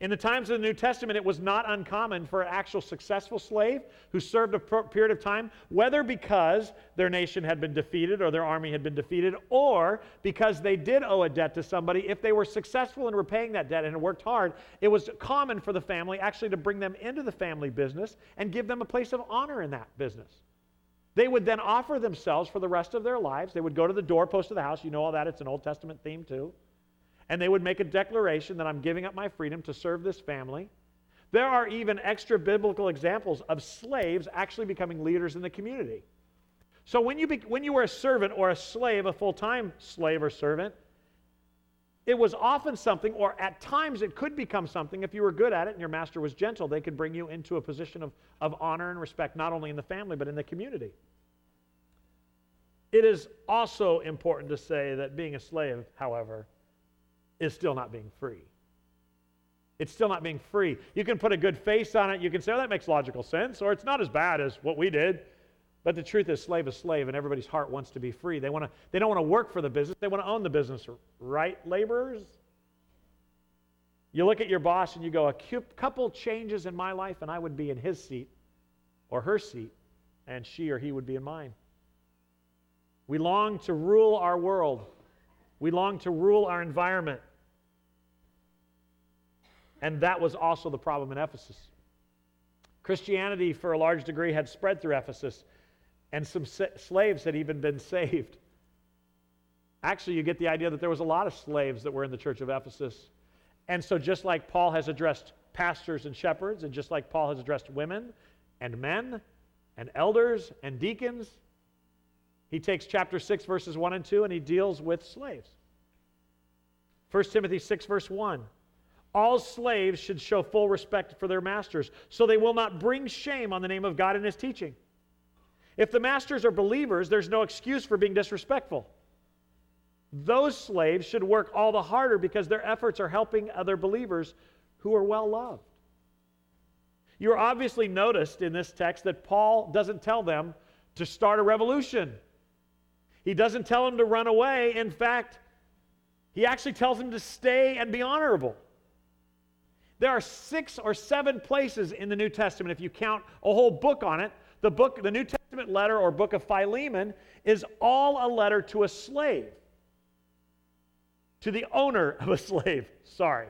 In the times of the New Testament, it was not uncommon for an actual successful slave who served a period of time, whether because their nation had been defeated or their army had been defeated, or because they did owe a debt to somebody. If they were successful in repaying that debt and worked hard, it was common for the family actually to bring them into the family business and give them a place of honor in that business. They would then offer themselves for the rest of their lives. They would go to the doorpost of the house. You know all that, it's an Old Testament theme too. and they would make a declaration that I'm giving up my freedom to serve this family. There are even extra biblical examples of slaves actually becoming leaders in the community. So when you, be, when you were a servant or a slave, a full time slave or servant, it was often something, or at times it could become something, if you were good at it and your master was gentle, they could bring you into a position of, of honor and respect, not only in the family, but in the community. It is also important to say that being a slave, however, is still not being free. It's still not being free. You can put a good face on it. You can say, oh, that makes logical sense, or it's not as bad as what we did. But the truth is, slave is slave, and everybody's heart wants to be free. They, want to, they don't want to work for the business, they want to own the business. Right, laborers? You look at your boss and you go, a couple changes in my life, and I would be in his seat or her seat, and she or he would be in mine. We long to rule our world, we long to rule our environment. And that was also the problem in Ephesus. Christianity, for a large degree, had spread through Ephesus, and some sa- slaves had even been saved. Actually, you get the idea that there was a lot of slaves that were in the church of Ephesus. And so, just like Paul has addressed pastors and shepherds, and just like Paul has addressed women and men and elders and deacons, he takes chapter 6, verses 1 and 2, and he deals with slaves. 1 Timothy 6, verse 1. All slaves should show full respect for their masters, so they will not bring shame on the name of God in his teaching. If the masters are believers, there's no excuse for being disrespectful. Those slaves should work all the harder because their efforts are helping other believers who are well loved. You're obviously noticed in this text that Paul doesn't tell them to start a revolution. He doesn't tell them to run away. In fact, he actually tells them to stay and be honorable. There are six or seven places in the New Testament, if you count a whole book on it. The book, the New Testament letter or book of Philemon, is all a letter to a slave, to the owner of a slave, sorry,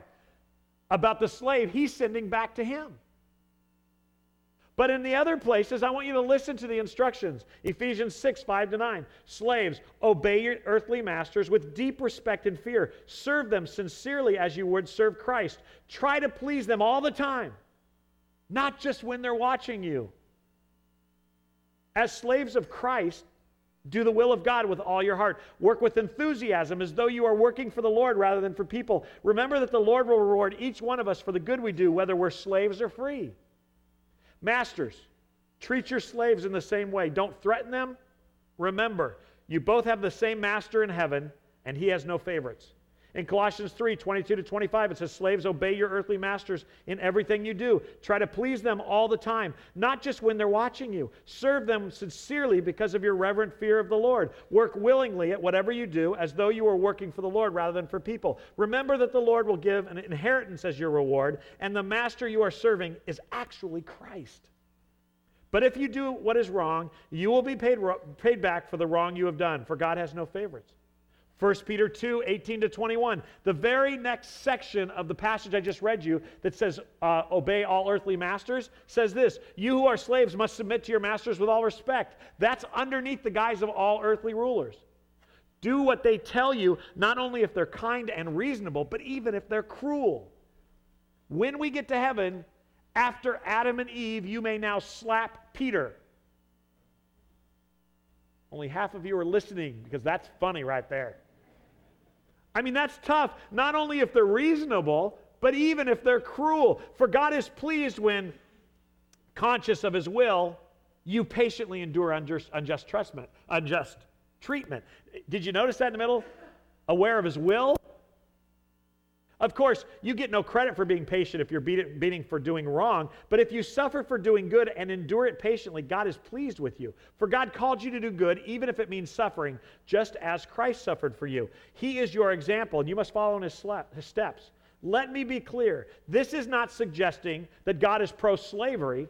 about the slave he's sending back to him. But in the other places, I want you to listen to the instructions. Ephesians 6, 5 to 9. Slaves, obey your earthly masters with deep respect and fear. Serve them sincerely as you would serve Christ. Try to please them all the time, not just when they're watching you. As slaves of Christ, do the will of God with all your heart. Work with enthusiasm as though you are working for the Lord rather than for people. Remember that the Lord will reward each one of us for the good we do, whether we're slaves or free. Masters, treat your slaves in the same way. Don't threaten them. Remember, you both have the same master in heaven, and he has no favorites. In Colossians 3 22 to 25, it says, Slaves, obey your earthly masters in everything you do. Try to please them all the time, not just when they're watching you. Serve them sincerely because of your reverent fear of the Lord. Work willingly at whatever you do as though you were working for the Lord rather than for people. Remember that the Lord will give an inheritance as your reward, and the master you are serving is actually Christ. But if you do what is wrong, you will be paid, paid back for the wrong you have done, for God has no favorites. 1 Peter 2, 18 to 21. The very next section of the passage I just read you that says, uh, Obey all earthly masters, says this You who are slaves must submit to your masters with all respect. That's underneath the guise of all earthly rulers. Do what they tell you, not only if they're kind and reasonable, but even if they're cruel. When we get to heaven, after Adam and Eve, you may now slap Peter. Only half of you are listening because that's funny right there. I mean, that's tough, not only if they're reasonable, but even if they're cruel. For God is pleased when, conscious of his will, you patiently endure unjust, unjust, trustment, unjust treatment. Did you notice that in the middle? Aware of his will? Of course, you get no credit for being patient if you're beat- beating for doing wrong, but if you suffer for doing good and endure it patiently, God is pleased with you. For God called you to do good, even if it means suffering, just as Christ suffered for you. He is your example, and you must follow in his steps. Let me be clear this is not suggesting that God is pro slavery,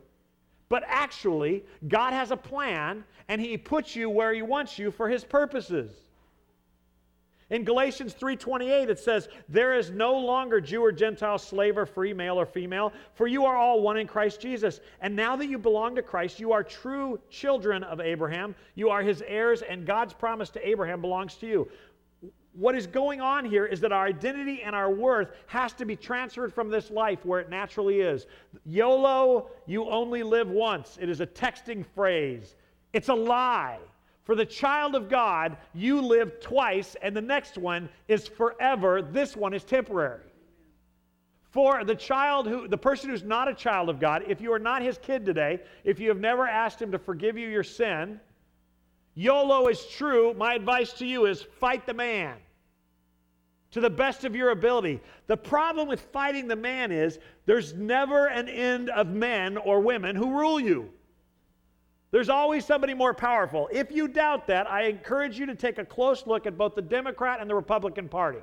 but actually, God has a plan, and He puts you where He wants you for His purposes. In Galatians 3:28 it says, "There is no longer Jew or Gentile, slave or free, male or female, for you are all one in Christ Jesus. And now that you belong to Christ, you are true children of Abraham. You are his heirs and God's promise to Abraham belongs to you." what is going on here is that our identity and our worth has to be transferred from this life where it naturally is. YOLO, you only live once. It is a texting phrase, it's a lie. For the child of God, you live twice, and the next one is forever. This one is temporary. For the child who, the person who's not a child of God, if you are not his kid today, if you have never asked him to forgive you your sin, YOLO is true. My advice to you is fight the man to the best of your ability. The problem with fighting the man is there's never an end of men or women who rule you. There's always somebody more powerful. If you doubt that, I encourage you to take a close look at both the Democrat and the Republican Party.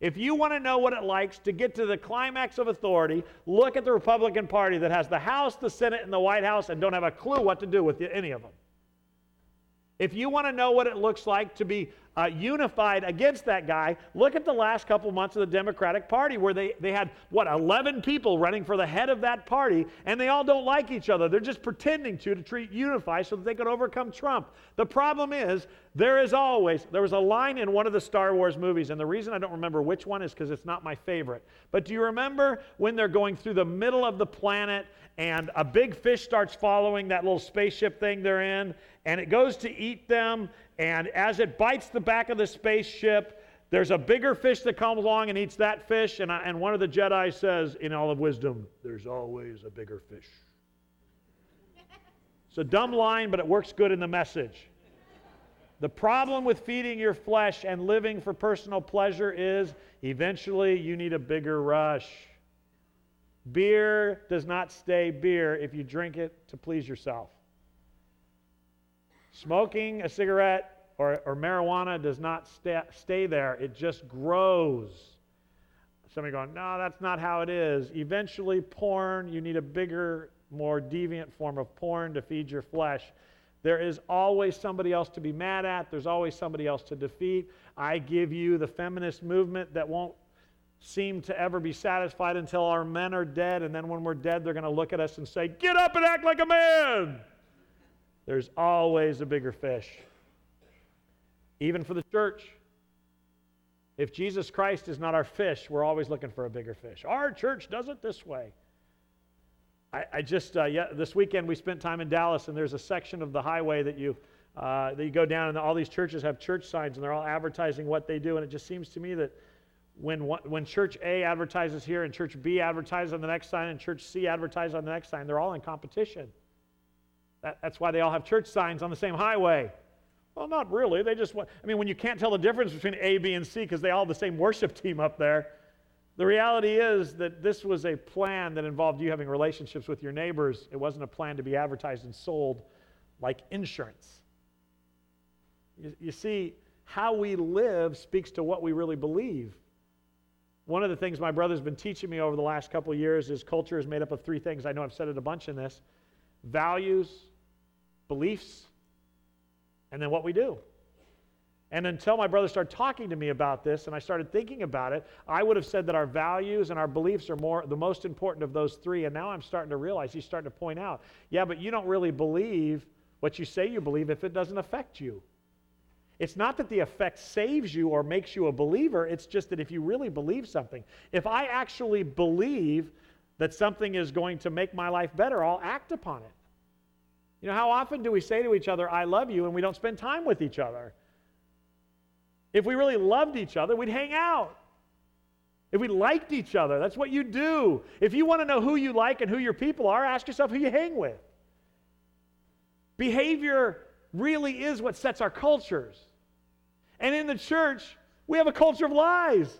If you want to know what it likes to get to the climax of authority, look at the Republican Party that has the House, the Senate, and the White House and don't have a clue what to do with any of them. If you want to know what it looks like to be uh, unified against that guy, look at the last couple months of the Democratic Party where they, they had, what, 11 people running for the head of that party, and they all don't like each other. They're just pretending to, to treat unify so that they can overcome Trump. The problem is, there is always, there was a line in one of the Star Wars movies, and the reason I don't remember which one is because it's not my favorite. But do you remember when they're going through the middle of the planet and a big fish starts following that little spaceship thing they're in, and it goes to eat them, and as it bites the back of the spaceship, there's a bigger fish that comes along and eats that fish, and, I, and one of the Jedi says, in all of wisdom, there's always a bigger fish. It's a dumb line, but it works good in the message. The problem with feeding your flesh and living for personal pleasure is eventually you need a bigger rush. Beer does not stay beer if you drink it to please yourself. Smoking a cigarette or, or marijuana does not stay, stay there, it just grows. Somebody going, no, that's not how it is. Eventually, porn, you need a bigger, more deviant form of porn to feed your flesh. There is always somebody else to be mad at, there's always somebody else to defeat. I give you the feminist movement that won't seem to ever be satisfied until our men are dead, and then when we're dead, they're going to look at us and say, Get up and act like a man! There's always a bigger fish. Even for the church. If Jesus Christ is not our fish, we're always looking for a bigger fish. Our church does it this way. I, I just, uh, yeah, this weekend we spent time in Dallas, and there's a section of the highway that you, uh, that you go down, and all these churches have church signs, and they're all advertising what they do. And it just seems to me that when, when church A advertises here, and church B advertises on the next sign, and church C advertises on the next sign, they're all in competition. That, that's why they all have church signs on the same highway. Well, not really. They just want, I mean, when you can't tell the difference between A, B, and C because they all have the same worship team up there, the reality is that this was a plan that involved you having relationships with your neighbors. It wasn't a plan to be advertised and sold like insurance. You, you see, how we live speaks to what we really believe. One of the things my brother's been teaching me over the last couple years is culture is made up of three things. I know I've said it a bunch in this values, beliefs, and then what we do. And until my brother started talking to me about this and I started thinking about it, I would have said that our values and our beliefs are more the most important of those three. And now I'm starting to realize he's starting to point out, yeah, but you don't really believe what you say you believe if it doesn't affect you. It's not that the effect saves you or makes you a believer, it's just that if you really believe something, if I actually believe that something is going to make my life better, I'll act upon it. You know, how often do we say to each other, I love you, and we don't spend time with each other? If we really loved each other, we'd hang out. If we liked each other, that's what you do. If you want to know who you like and who your people are, ask yourself who you hang with. Behavior really is what sets our cultures. And in the church, we have a culture of lies.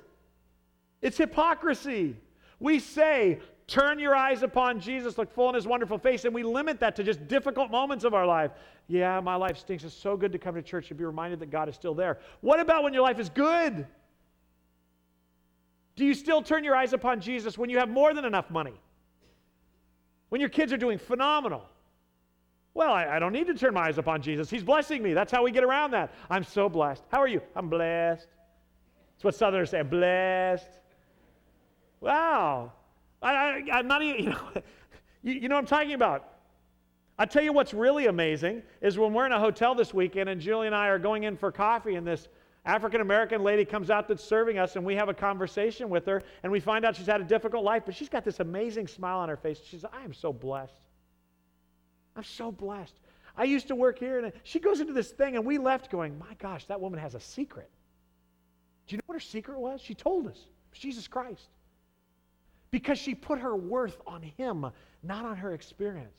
It's hypocrisy. We say, turn your eyes upon Jesus, look full in his wonderful face, and we limit that to just difficult moments of our life. Yeah, my life stinks. It's so good to come to church and be reminded that God is still there. What about when your life is good? Do you still turn your eyes upon Jesus when you have more than enough money? When your kids are doing phenomenal? Well, I, I, don't need to turn my eyes upon Jesus. He's blessing me. That's how we get around that. I'm so blessed. How are you? I'm blessed. That's what Southerners say. Blessed. Wow. I, am not even, you know, you, you know what I'm talking about. I tell you what's really amazing is when we're in a hotel this weekend and Julie and I are going in for coffee and this African American lady comes out that's serving us, and we have a conversation with her, and we find out she's had a difficult life, but she's got this amazing smile on her face. She says, I am so blessed. I'm so blessed. I used to work here, and she goes into this thing, and we left going, My gosh, that woman has a secret. Do you know what her secret was? She told us Jesus Christ. Because she put her worth on Him, not on her experience.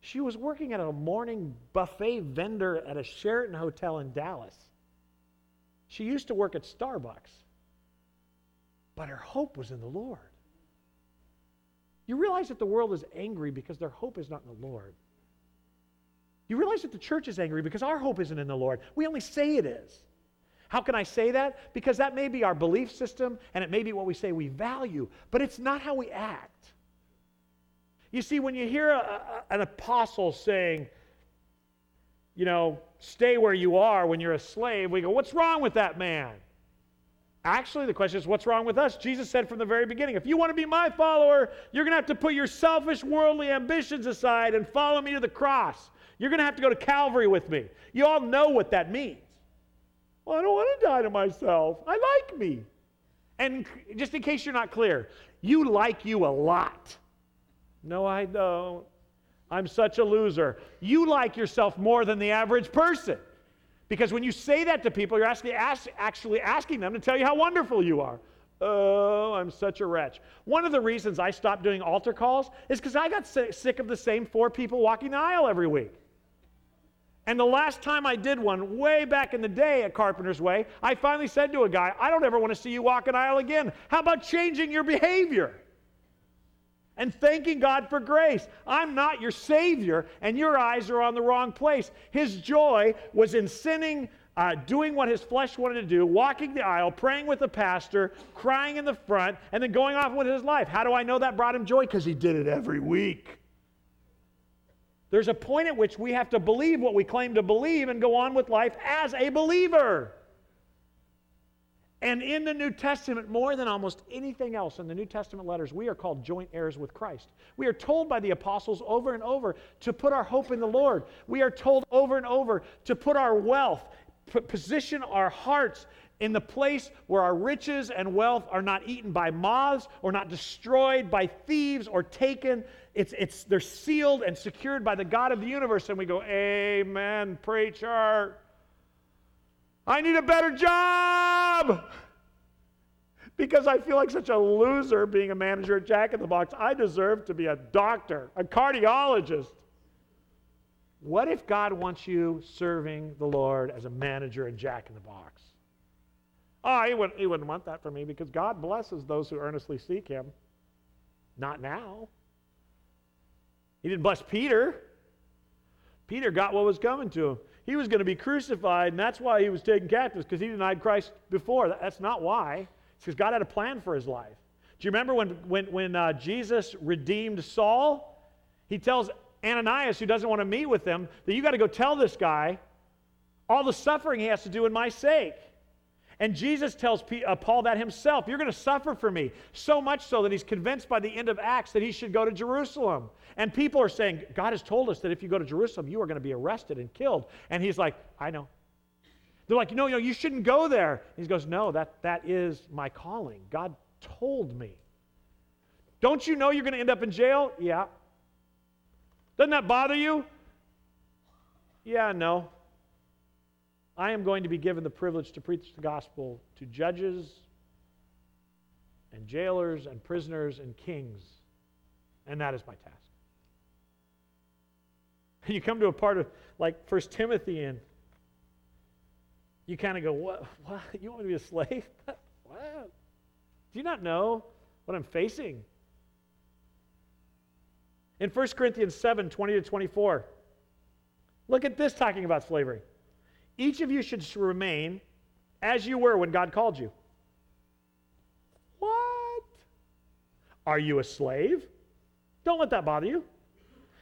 She was working at a morning buffet vendor at a Sheraton hotel in Dallas. She used to work at Starbucks, but her hope was in the Lord. You realize that the world is angry because their hope is not in the Lord. You realize that the church is angry because our hope isn't in the Lord. We only say it is. How can I say that? Because that may be our belief system and it may be what we say we value, but it's not how we act. You see, when you hear a, a, an apostle saying, you know, stay where you are when you're a slave, we go, what's wrong with that man? Actually, the question is, what's wrong with us? Jesus said from the very beginning, if you want to be my follower, you're going to have to put your selfish worldly ambitions aside and follow me to the cross. You're going to have to go to Calvary with me. You all know what that means. Well, I don't want to die to myself. I like me. And just in case you're not clear, you like you a lot. No, I don't. I'm such a loser. You like yourself more than the average person. Because when you say that to people, you're actually, ask, actually asking them to tell you how wonderful you are. Oh, I'm such a wretch. One of the reasons I stopped doing altar calls is because I got sick of the same four people walking the aisle every week. And the last time I did one, way back in the day at Carpenter's Way, I finally said to a guy, I don't ever want to see you walk an aisle again. How about changing your behavior? and thanking God for grace. I'm not your Savior, and your eyes are on the wrong place. His joy was in sinning, uh, doing what his flesh wanted to do, walking the aisle, praying with the pastor, crying in the front, and then going off with his life. How do I know that brought him joy? Because he did it every week. There's a point at which we have to believe what we claim to believe and go on with life as a believer. And in the New Testament, more than almost anything else in the New Testament letters, we are called joint heirs with Christ. We are told by the apostles over and over to put our hope in the Lord. We are told over and over to put our wealth, position our hearts in the place where our riches and wealth are not eaten by moths or not destroyed by thieves or taken. It's, it's, they're sealed and secured by the God of the universe. And we go, Amen, preacher. I need a better job because I feel like such a loser being a manager at Jack in the Box. I deserve to be a doctor, a cardiologist. What if God wants you serving the Lord as a manager at Jack in the Box? Oh, he wouldn't, he wouldn't want that for me because God blesses those who earnestly seek him. Not now. He didn't bless Peter. Peter got what was coming to him he was going to be crucified, and that's why he was taken captive, because he denied Christ before. That's not why. It's because God had a plan for his life. Do you remember when, when, when uh, Jesus redeemed Saul? He tells Ananias, who doesn't want to meet with him, that you got to go tell this guy all the suffering he has to do in my sake. And Jesus tells uh, Paul that himself. You're going to suffer for me. So much so that he's convinced by the end of Acts that he should go to Jerusalem. And people are saying, God has told us that if you go to Jerusalem, you are going to be arrested and killed. And he's like, I know. They're like, no, no, you shouldn't go there. He goes, no, that, that is my calling. God told me. Don't you know you're going to end up in jail? Yeah. Doesn't that bother you? Yeah, no. I am going to be given the privilege to preach the gospel to judges and jailers and prisoners and kings, and that is my task. You come to a part of like First Timothy, and you kind of go, "What? What? You want me to be a slave? what? Do you not know what I'm facing?" In 1 Corinthians 7 20 to 24, look at this talking about slavery. Each of you should remain as you were when God called you. What? Are you a slave? Don't let that bother you.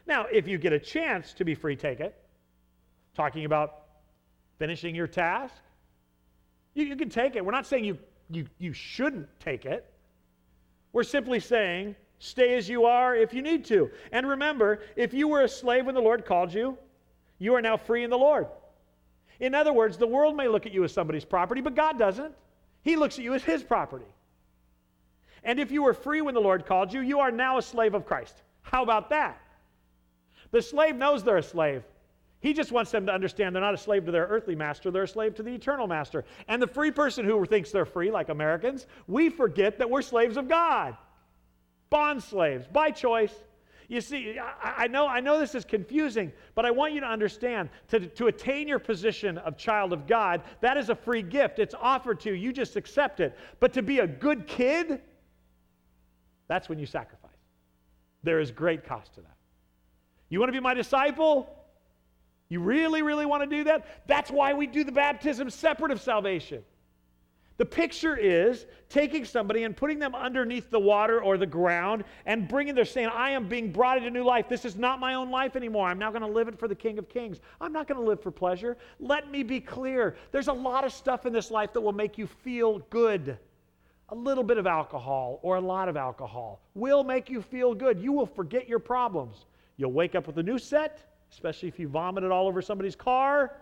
Now, if you get a chance to be free, take it. Talking about finishing your task, you, you can take it. We're not saying you, you, you shouldn't take it. We're simply saying stay as you are if you need to. And remember, if you were a slave when the Lord called you, you are now free in the Lord. In other words, the world may look at you as somebody's property, but God doesn't. He looks at you as His property. And if you were free when the Lord called you, you are now a slave of Christ. How about that? The slave knows they're a slave. He just wants them to understand they're not a slave to their earthly master, they're a slave to the eternal master. And the free person who thinks they're free, like Americans, we forget that we're slaves of God. Bond slaves, by choice. You see, I, I know, I know this is confusing, but I want you to understand to, to attain your position of child of God, that is a free gift. It's offered to you, you just accept it. But to be a good kid, that's when you sacrifice. There is great cost to that. You want to be my disciple? You really, really want to do that? That's why we do the baptism separate of salvation. The picture is taking somebody and putting them underneath the water or the ground and bringing, they're saying, I am being brought into new life. This is not my own life anymore. I'm now going to live it for the King of Kings. I'm not going to live for pleasure. Let me be clear. There's a lot of stuff in this life that will make you feel good. A little bit of alcohol or a lot of alcohol will make you feel good. You will forget your problems. You'll wake up with a new set, especially if you vomited all over somebody's car.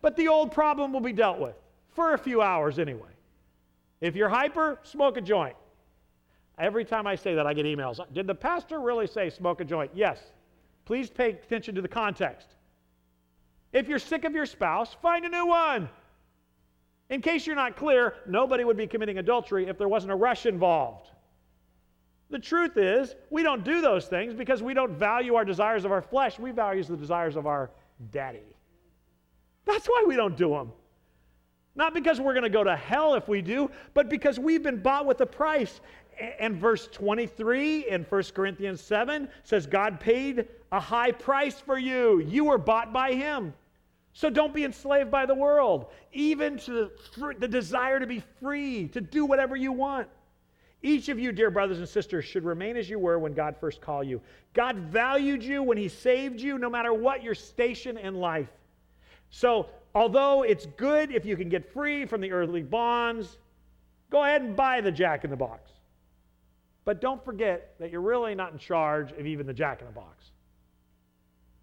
But the old problem will be dealt with for a few hours anyway. If you're hyper, smoke a joint. Every time I say that, I get emails. Did the pastor really say smoke a joint? Yes. Please pay attention to the context. If you're sick of your spouse, find a new one. In case you're not clear, nobody would be committing adultery if there wasn't a rush involved. The truth is, we don't do those things because we don't value our desires of our flesh. We value the desires of our daddy. That's why we don't do them. Not because we're going to go to hell if we do, but because we've been bought with a price. And verse 23 in 1 Corinthians 7 says, God paid a high price for you. You were bought by him. So don't be enslaved by the world, even to the, the desire to be free, to do whatever you want. Each of you, dear brothers and sisters, should remain as you were when God first called you. God valued you when He saved you, no matter what your station in life. So, although it's good if you can get free from the earthly bonds, go ahead and buy the jack in the box. But don't forget that you're really not in charge of even the jack in the box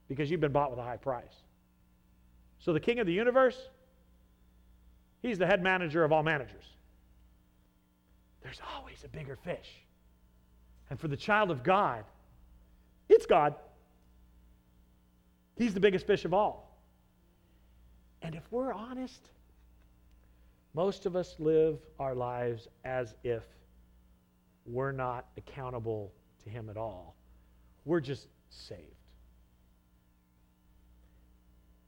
because you've been bought with a high price. So, the king of the universe, he's the head manager of all managers there's always a bigger fish. And for the child of God, it's God. He's the biggest fish of all. And if we're honest, most of us live our lives as if we're not accountable to Him at all. We're just saved.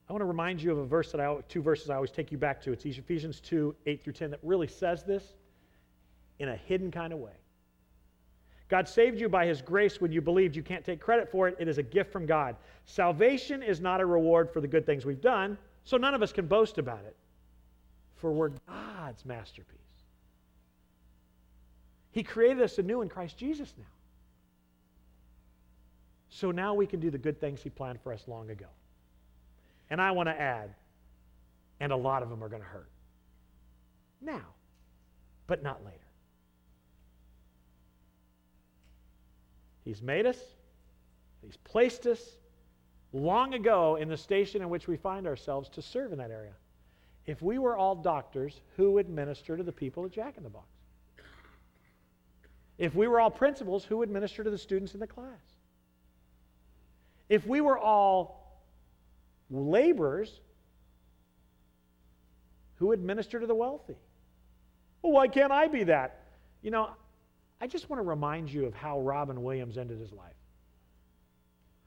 I want to remind you of a verse that I, two verses I always take you back to. It's Ephesians 2, 8 through 10, that really says this in a hidden kind of way. God saved you by his grace when you believed. You can't take credit for it. It is a gift from God. Salvation is not a reward for the good things we've done, so none of us can boast about it. For we're God's masterpiece. He created us anew in Christ Jesus now. So now we can do the good things he planned for us long ago. And I want to add, and a lot of them are going to hurt. Now, but not later. He's made us, He's placed us long ago in the station in which we find ourselves to serve in that area. If we were all doctors, who would minister to the people at Jack in the Box? If we were all principals, who would minister to the students in the class? If we were all laborers, who would minister to the wealthy? Well, why can't I be that? You know, I just want to remind you of how Robin Williams ended his life.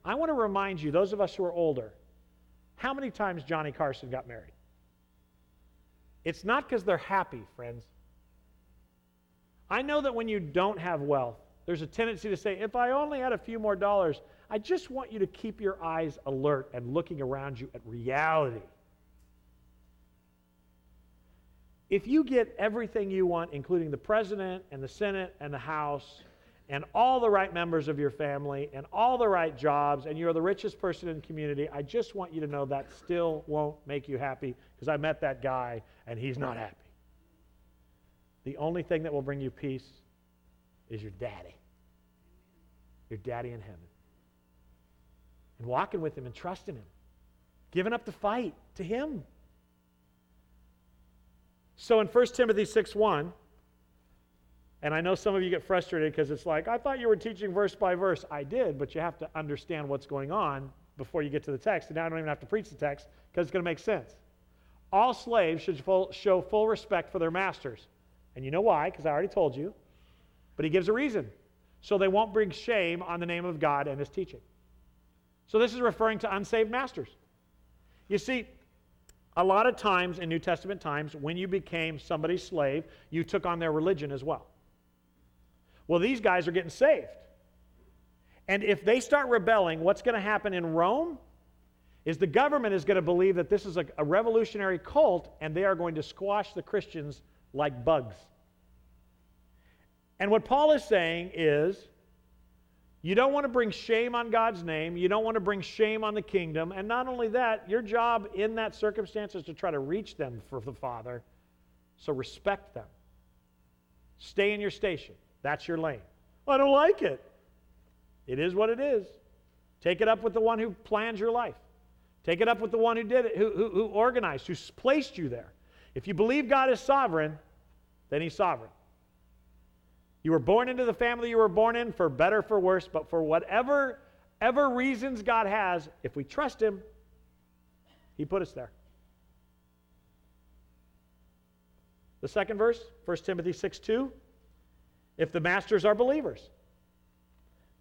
I want to remind you, those of us who are older, how many times Johnny Carson got married. It's not because they're happy, friends. I know that when you don't have wealth, there's a tendency to say, if I only had a few more dollars, I just want you to keep your eyes alert and looking around you at reality. If you get everything you want, including the president and the Senate and the House and all the right members of your family and all the right jobs, and you're the richest person in the community, I just want you to know that still won't make you happy because I met that guy and he's not happy. The only thing that will bring you peace is your daddy. Your daddy in heaven. And walking with him and trusting him. Giving up the fight to him. So in 1 Timothy 6 1, and I know some of you get frustrated because it's like, I thought you were teaching verse by verse. I did, but you have to understand what's going on before you get to the text. And now I don't even have to preach the text because it's going to make sense. All slaves should full, show full respect for their masters. And you know why? Because I already told you. But he gives a reason. So they won't bring shame on the name of God and his teaching. So this is referring to unsaved masters. You see, a lot of times in New Testament times, when you became somebody's slave, you took on their religion as well. Well, these guys are getting saved. And if they start rebelling, what's going to happen in Rome is the government is going to believe that this is a, a revolutionary cult and they are going to squash the Christians like bugs. And what Paul is saying is you don't want to bring shame on God's name, you don't want to bring shame on the kingdom, and not only that, your job in that circumstance is to try to reach them for the Father. So respect them. Stay in your station. That's your lane. I don't like it. It is what it is. Take it up with the one who plans your life. Take it up with the one who did it, who, who, who organized, who placed you there. If you believe God is sovereign, then He's sovereign. You were born into the family you were born in, for better, for worse, but for whatever ever reasons God has, if we trust Him, He put us there. The second verse, 1 Timothy 6 2. If the masters are believers,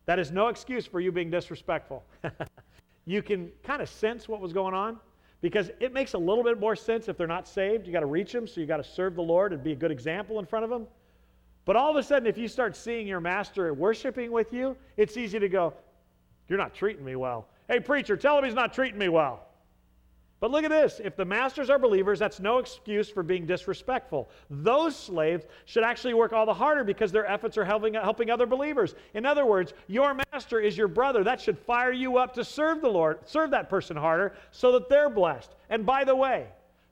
that is no excuse for you being disrespectful. you can kind of sense what was going on because it makes a little bit more sense if they're not saved. You got to reach them, so you got to serve the Lord and be a good example in front of them. But all of a sudden, if you start seeing your master worshiping with you, it's easy to go, You're not treating me well. Hey, preacher, tell him he's not treating me well. But look at this. If the masters are believers, that's no excuse for being disrespectful. Those slaves should actually work all the harder because their efforts are helping, helping other believers. In other words, your master is your brother. That should fire you up to serve the Lord, serve that person harder so that they're blessed. And by the way,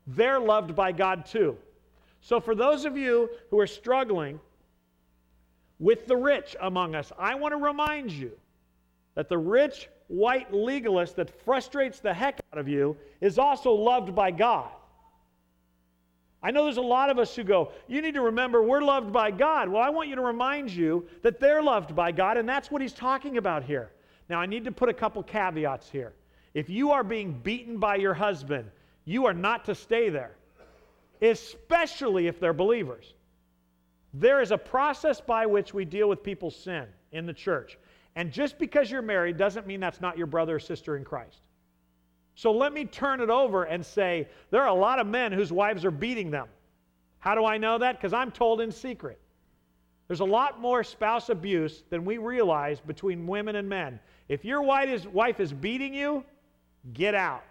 they're loved by God too. So for those of you who are struggling with the rich among us, I want to remind you that the rich white legalist that frustrates the heck out of you is also loved by God. I know there's a lot of us who go, you need to remember we're loved by God. Well, I want you to remind you that they're loved by God, and that's what he's talking about here. Now, I need to put a couple caveats here. If you are being beaten by your husband, you are not to stay there, especially if they're believers. There is a process by which we deal with people's sin in the church. And just because you're married doesn't mean that's not your brother or sister in Christ. So let me turn it over and say there are a lot of men whose wives are beating them. How do I know that? Because I'm told in secret. There's a lot more spouse abuse than we realize between women and men. If your wife is beating you, get out.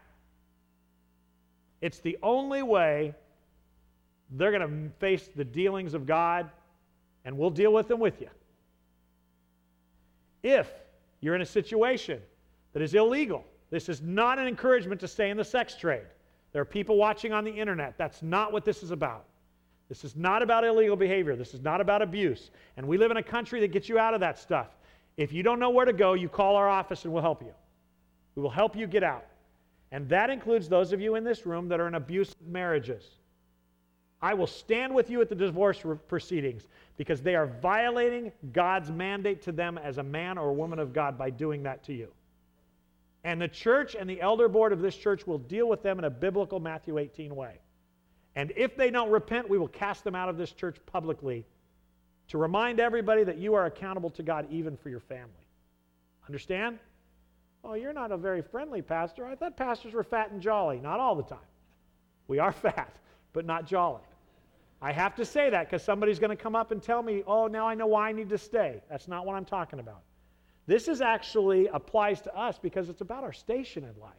It's the only way they're going to face the dealings of God, and we'll deal with them with you. If you're in a situation that is illegal, this is not an encouragement to stay in the sex trade. There are people watching on the internet. That's not what this is about. This is not about illegal behavior. This is not about abuse. And we live in a country that gets you out of that stuff. If you don't know where to go, you call our office and we'll help you. We will help you get out. And that includes those of you in this room that are in abusive marriages. I will stand with you at the divorce proceedings because they are violating God's mandate to them as a man or woman of God by doing that to you. And the church and the elder board of this church will deal with them in a biblical Matthew 18 way. And if they don't repent, we will cast them out of this church publicly to remind everybody that you are accountable to God even for your family. Understand? Oh, you're not a very friendly pastor. I thought pastors were fat and jolly. Not all the time. We are fat, but not jolly. I have to say that because somebody's going to come up and tell me, oh, now I know why I need to stay. That's not what I'm talking about. This is actually applies to us because it's about our station in life.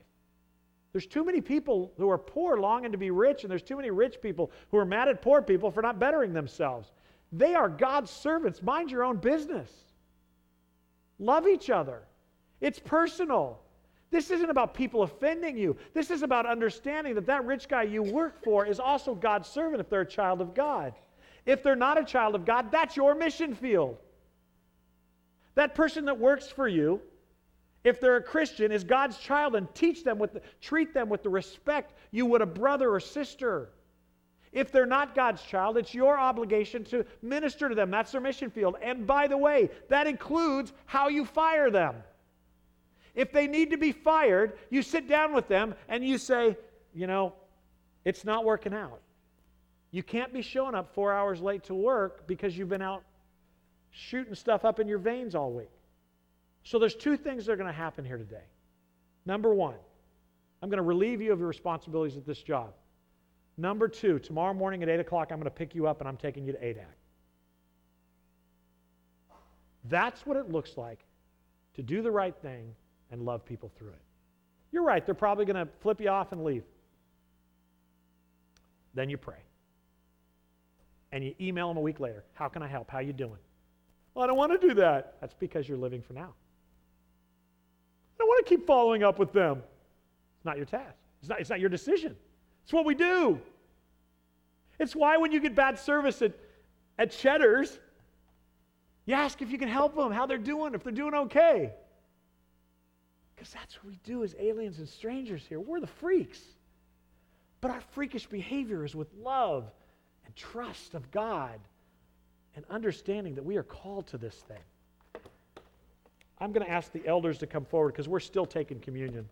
There's too many people who are poor longing to be rich, and there's too many rich people who are mad at poor people for not bettering themselves. They are God's servants. Mind your own business. Love each other. It's personal. This isn't about people offending you. This is about understanding that that rich guy you work for is also God's servant if they're a child of God. If they're not a child of God, that's your mission field. That person that works for you, if they're a Christian, is God's child and teach them with the, treat them with the respect you would a brother or sister. If they're not God's child, it's your obligation to minister to them. That's their mission field. And by the way, that includes how you fire them. If they need to be fired, you sit down with them and you say, you know, it's not working out. You can't be showing up four hours late to work because you've been out shooting stuff up in your veins all week. So there's two things that are going to happen here today. Number one, I'm going to relieve you of your responsibilities at this job. Number two, tomorrow morning at 8 o'clock, I'm going to pick you up and I'm taking you to ADAC. That's what it looks like to do the right thing and love people through it. You're right, they're probably going to flip you off and leave. Then you pray. And you email them a week later. How can I help? How you doing? Well, I don't want to do that. That's because you're living for now. I don't want to keep following up with them. It's not your task. It's not, it's not your decision. It's what we do. It's why when you get bad service at, at Cheddar's, you ask if you can help them, how they're doing, if they're doing okay. Because that's what we do as aliens and strangers here. We're the freaks. But our freakish behavior is with love and trust of God and understanding that we are called to this thing. I'm going to ask the elders to come forward because we're still taking communion.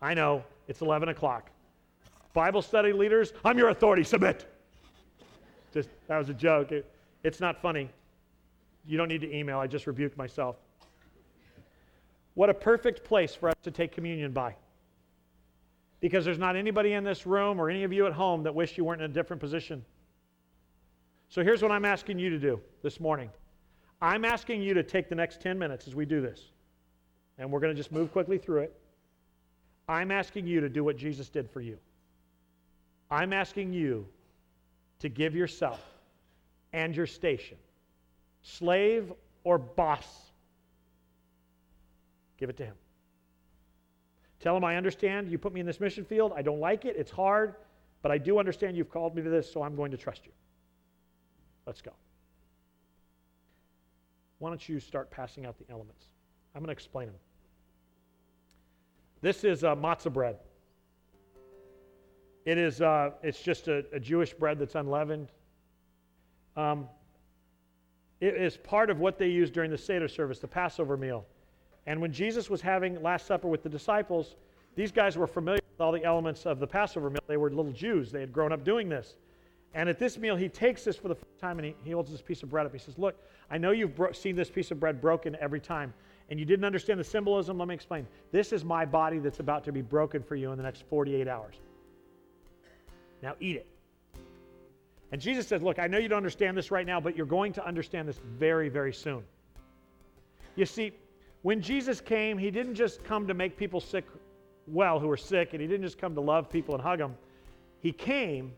I know, it's 11 o'clock. Bible study leaders, I'm your authority, submit. Just, that was a joke. It, it's not funny. You don't need to email, I just rebuked myself. What a perfect place for us to take communion by. Because there's not anybody in this room or any of you at home that wish you weren't in a different position. So here's what I'm asking you to do this morning I'm asking you to take the next 10 minutes as we do this, and we're going to just move quickly through it. I'm asking you to do what Jesus did for you. I'm asking you to give yourself and your station, slave or boss, give it to Him. Tell Him, I understand you put me in this mission field. I don't like it. It's hard, but I do understand you've called me to this, so I'm going to trust you. Let's go. Why don't you start passing out the elements? I'm going to explain them. This is uh, matzah bread. It is, uh, it's just a, a, Jewish bread that's unleavened. Um, it is part of what they use during the Seder service, the Passover meal. And when Jesus was having Last Supper with the disciples, these guys were familiar with all the elements of the Passover meal. They were little Jews, they had grown up doing this. And at this meal, he takes this for the first time and he, he holds this piece of bread up. He says, Look, I know you've bro- seen this piece of bread broken every time, and you didn't understand the symbolism. Let me explain. This is my body that's about to be broken for you in the next 48 hours. Now eat it. And Jesus says, Look, I know you don't understand this right now, but you're going to understand this very, very soon. You see, when Jesus came, he didn't just come to make people sick well who were sick, and he didn't just come to love people and hug them. He came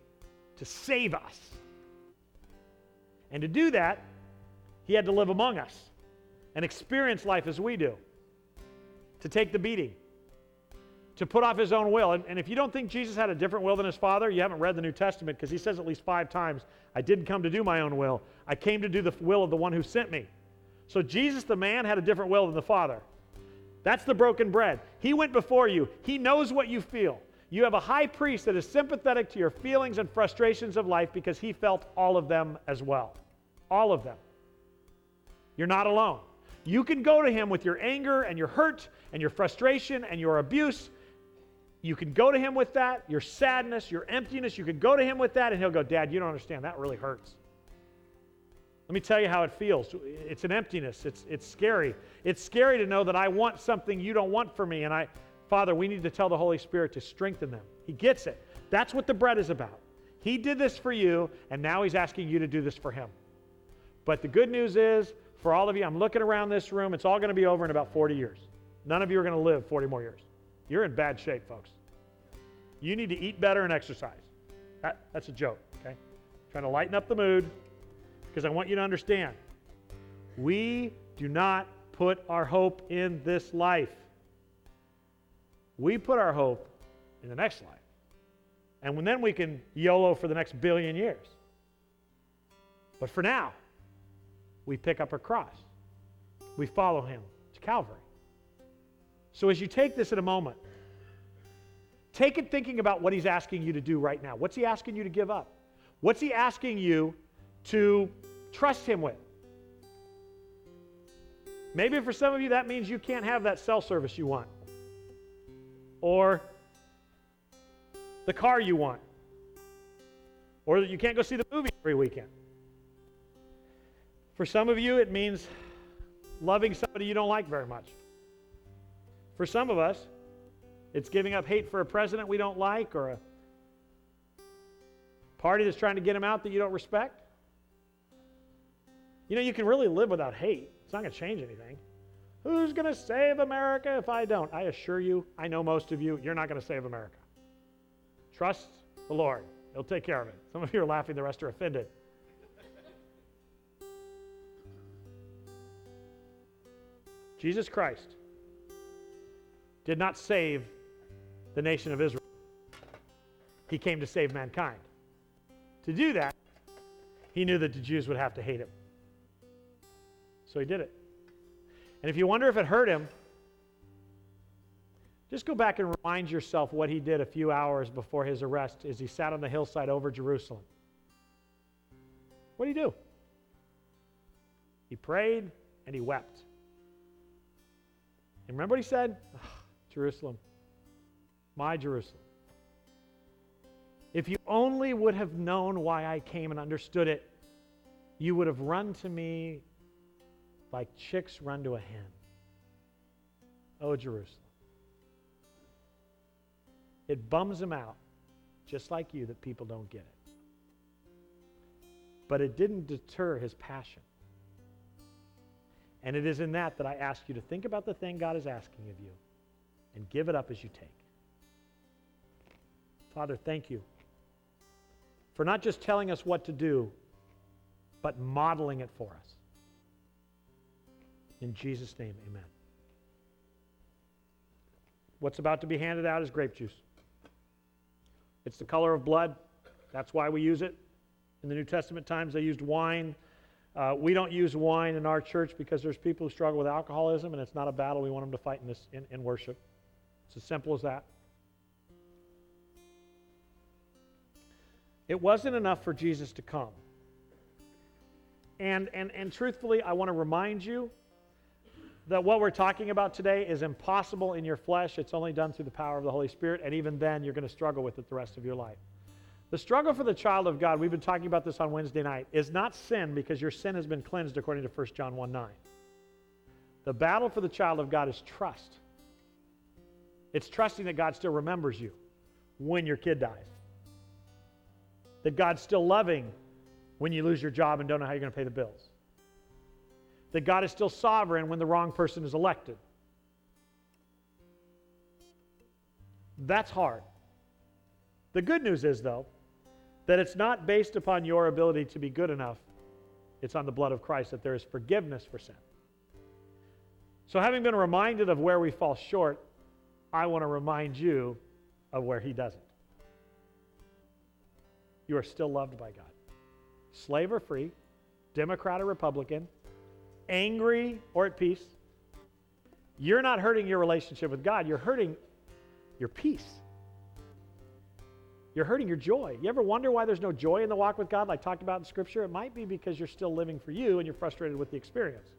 to save us. And to do that, he had to live among us and experience life as we do, to take the beating, to put off his own will. And, and, if you don't think Jesus had a different will than his Father, you haven't read the New Testament because he says at least five times, I didn't come to do my own will. I came to do the will of the one who sent me. So Jesus, the man, had a different will than the Father. That's the broken bread. He went before you, he knows what you feel. You have a high priest that is sympathetic to your feelings and frustrations of life because he felt all of them as well. All of them. You're not alone. You can go to him with your anger and your hurt and your frustration and your abuse. You can go to him with that, your sadness, your emptiness. You can go to him with that, and he'll go, Dad, you don't understand. That really hurts. Let me tell you how it feels. It's an emptiness. It's, it's scary. It's scary to know that I want something you don't want for me, and I, Father, we need to tell the Holy Spirit to strengthen them. He gets it. That's what the bread is about. He did this for you, and now He's asking you to do this for Him. But the good news is, for all of you, I'm looking around this room, it's all going to be over in about 40 years. None of you are going to live 40 more years. You're in bad shape, folks. You need to eat better and exercise. That, that's a joke, okay? trying to lighten up the mood because I want you to understand we do not put our hope in this life. We put our hope in the next life. And then we can YOLO for the next billion years. But for now, we pick up our cross. We follow him to Calvary. So as you take this in a moment, Take it thinking about what he's asking you to do right now. What's he asking you to give up? What's he asking you to trust him with? Maybe for some of you, that means you can't have that cell service you want, or the car you want, or that you can't go see the movie every weekend. For some of you, it means loving somebody you don't like very much. For some of us, it's giving up hate for a president we don't like or a party that's trying to get him out that you don't respect. You know, you can really live without hate. It's not going to change anything. Who's going to save America if I don't? I assure you, I know most of you, you're not going to save America. Trust the Lord, He'll take care of it. Some of you are laughing, the rest are offended. Jesus Christ did not save the nation of Israel. He came to save mankind. To do that, he knew that the Jews would have to hate him. So he did it. And if you wonder if it hurt him, just go back and remind yourself what he did a few hours before his arrest as he sat on the hillside over Jerusalem. What did he do? He prayed and he wept. And remember what he said? "Ah, Jerusalem, my Jerusalem. If you only would have known why I came and understood it, you would have run to me like chicks run to a hen. Oh, Jerusalem. It bums him out, just like you, that people don't get it. But it didn't deter his passion. And it is in that that I ask you to think about the thing God is asking of you and give it up as you take. Father, thank you for not just telling us what to do, but modeling it for us. In Jesus' name, amen. What's about to be handed out is grape juice. It's the color of blood. That's why we use it. In the New Testament times, they used wine. Uh, we don't use wine in our church because there's people who struggle with alcoholism, and it's not a battle we want them to fight in, this, in, in worship. It's as simple as that. It wasn't enough for Jesus to come. And, and, and truthfully, I want to remind you that what we're talking about today is impossible in your flesh. It's only done through the power of the Holy Spirit, and even then, you're going to struggle with it the rest of your life. The struggle for the child of God, we've been talking about this on Wednesday night, is not sin because your sin has been cleansed according to 1 John 1 9. The battle for the child of God is trust. It's trusting that God still remembers you when your kid dies, that God's still loving when you lose your job and don't know how you're going to pay the bills, that God is still sovereign when the wrong person is elected. That's hard. The good news is, though, that it's not based upon your ability to be good enough. It's on the blood of Christ that there is forgiveness for sin. So, having been reminded of where we fall short, I want to remind you of where He doesn't. You are still loved by God. Slave or free, Democrat or Republican, angry or at peace. You're not hurting your relationship with God, you're hurting your peace. You're hurting your joy. You ever wonder why there's no joy in the walk with God, like talked about in Scripture? It might be because you're still living for you and you're frustrated with the experience.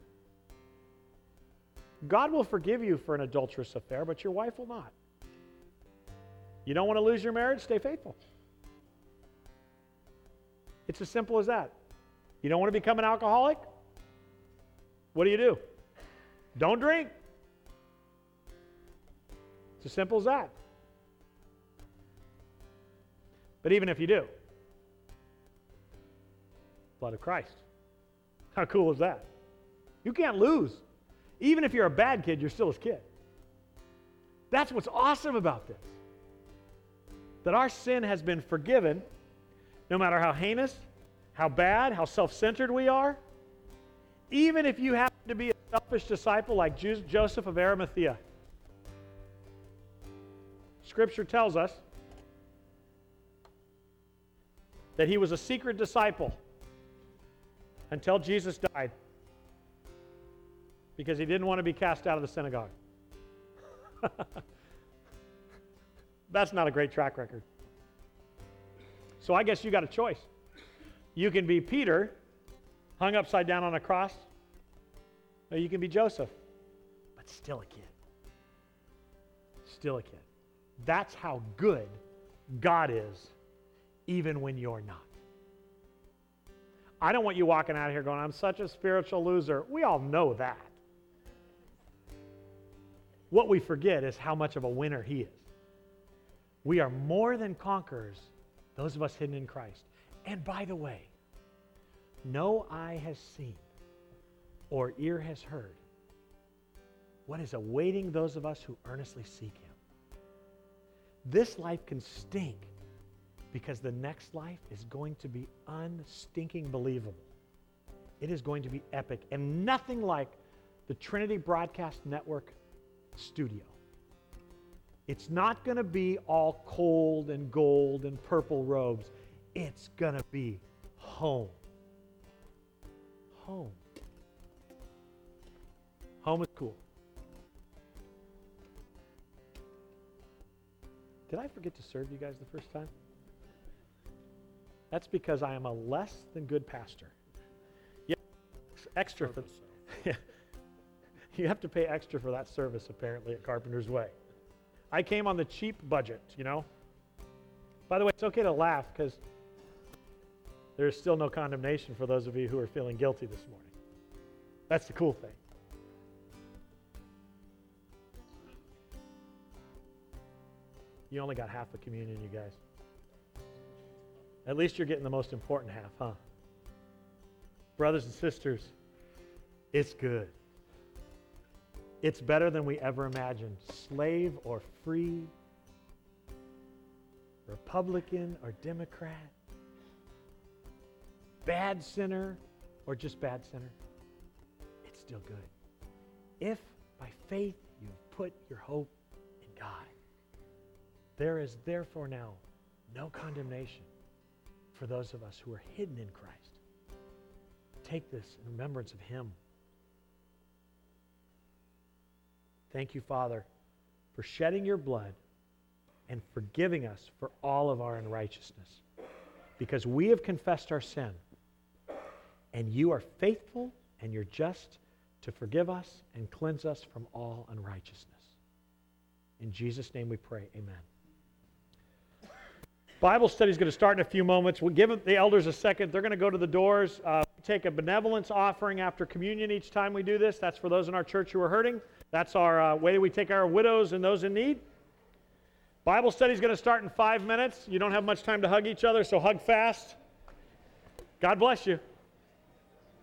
God will forgive you for an adulterous affair, but your wife will not. You don't want to lose your marriage? Stay faithful. It's as simple as that. You don't want to become an alcoholic? What do you do? Don't drink. It's as simple as that. But even if you do, blood of Christ. How cool is that? You can't lose. Even if you're a bad kid, you're still his kid. That's what's awesome about this. That our sin has been forgiven, no matter how heinous, how bad, how self centered we are. Even if you happen to be a selfish disciple like Joseph of Arimathea. Scripture tells us that he was a secret disciple until Jesus died because he didn't want to be cast out of the synagogue. That's not a great track record. So I guess you got a choice. You can be Peter, hung upside down on a cross, you can be Joseph, but still a kid. Still a kid. That's how good God is, even when you're not. I don't want you walking out of here going, I'm such a spiritual loser. We all know that. What we forget is how much of a winner He is. We are more than conquerors, those of us hidden in Christ. And by the way, no eye has seen or ear has heard what is awaiting those of us who earnestly seek Him. This life can stink because the next life is going to be unstinking believable. It is going to be epic and nothing like the Trinity Broadcast Network studio. It's not going to be all cold and gold and purple robes. It's going to be home. Home. Home is cool. Did I forget to serve you guys the first time? That's because I am a less than good pastor. Yeah, extra for. Yeah, you have to pay extra for that service apparently at Carpenter's Way. I came on the cheap budget, you know. By the way, it's okay to laugh because there is still no condemnation for those of you who are feeling guilty this morning. That's the cool thing. You only got half the communion, you guys. At least you're getting the most important half, huh? Brothers and sisters, it's good. It's better than we ever imagined. Slave or free, Republican or Democrat, bad sinner or just bad sinner, it's still good. If by faith you've put your hope in God, there is therefore now no condemnation for those of us who are hidden in Christ. Take this in remembrance of Him. Thank you, Father, for shedding your blood and forgiving us for all of our unrighteousness. Because we have confessed our sin, and you are faithful and you're just to forgive us and cleanse us from all unrighteousness. In Jesus' name we pray. Amen. Bible study is going to start in a few moments. We'll give the elders a second. They're going to go to the doors. Uh, take a benevolence offering after communion each time we do this. That's for those in our church who are hurting. That's our uh, way we take our widows and those in need. Bible study is going to start in five minutes. You don't have much time to hug each other, so hug fast. God bless you.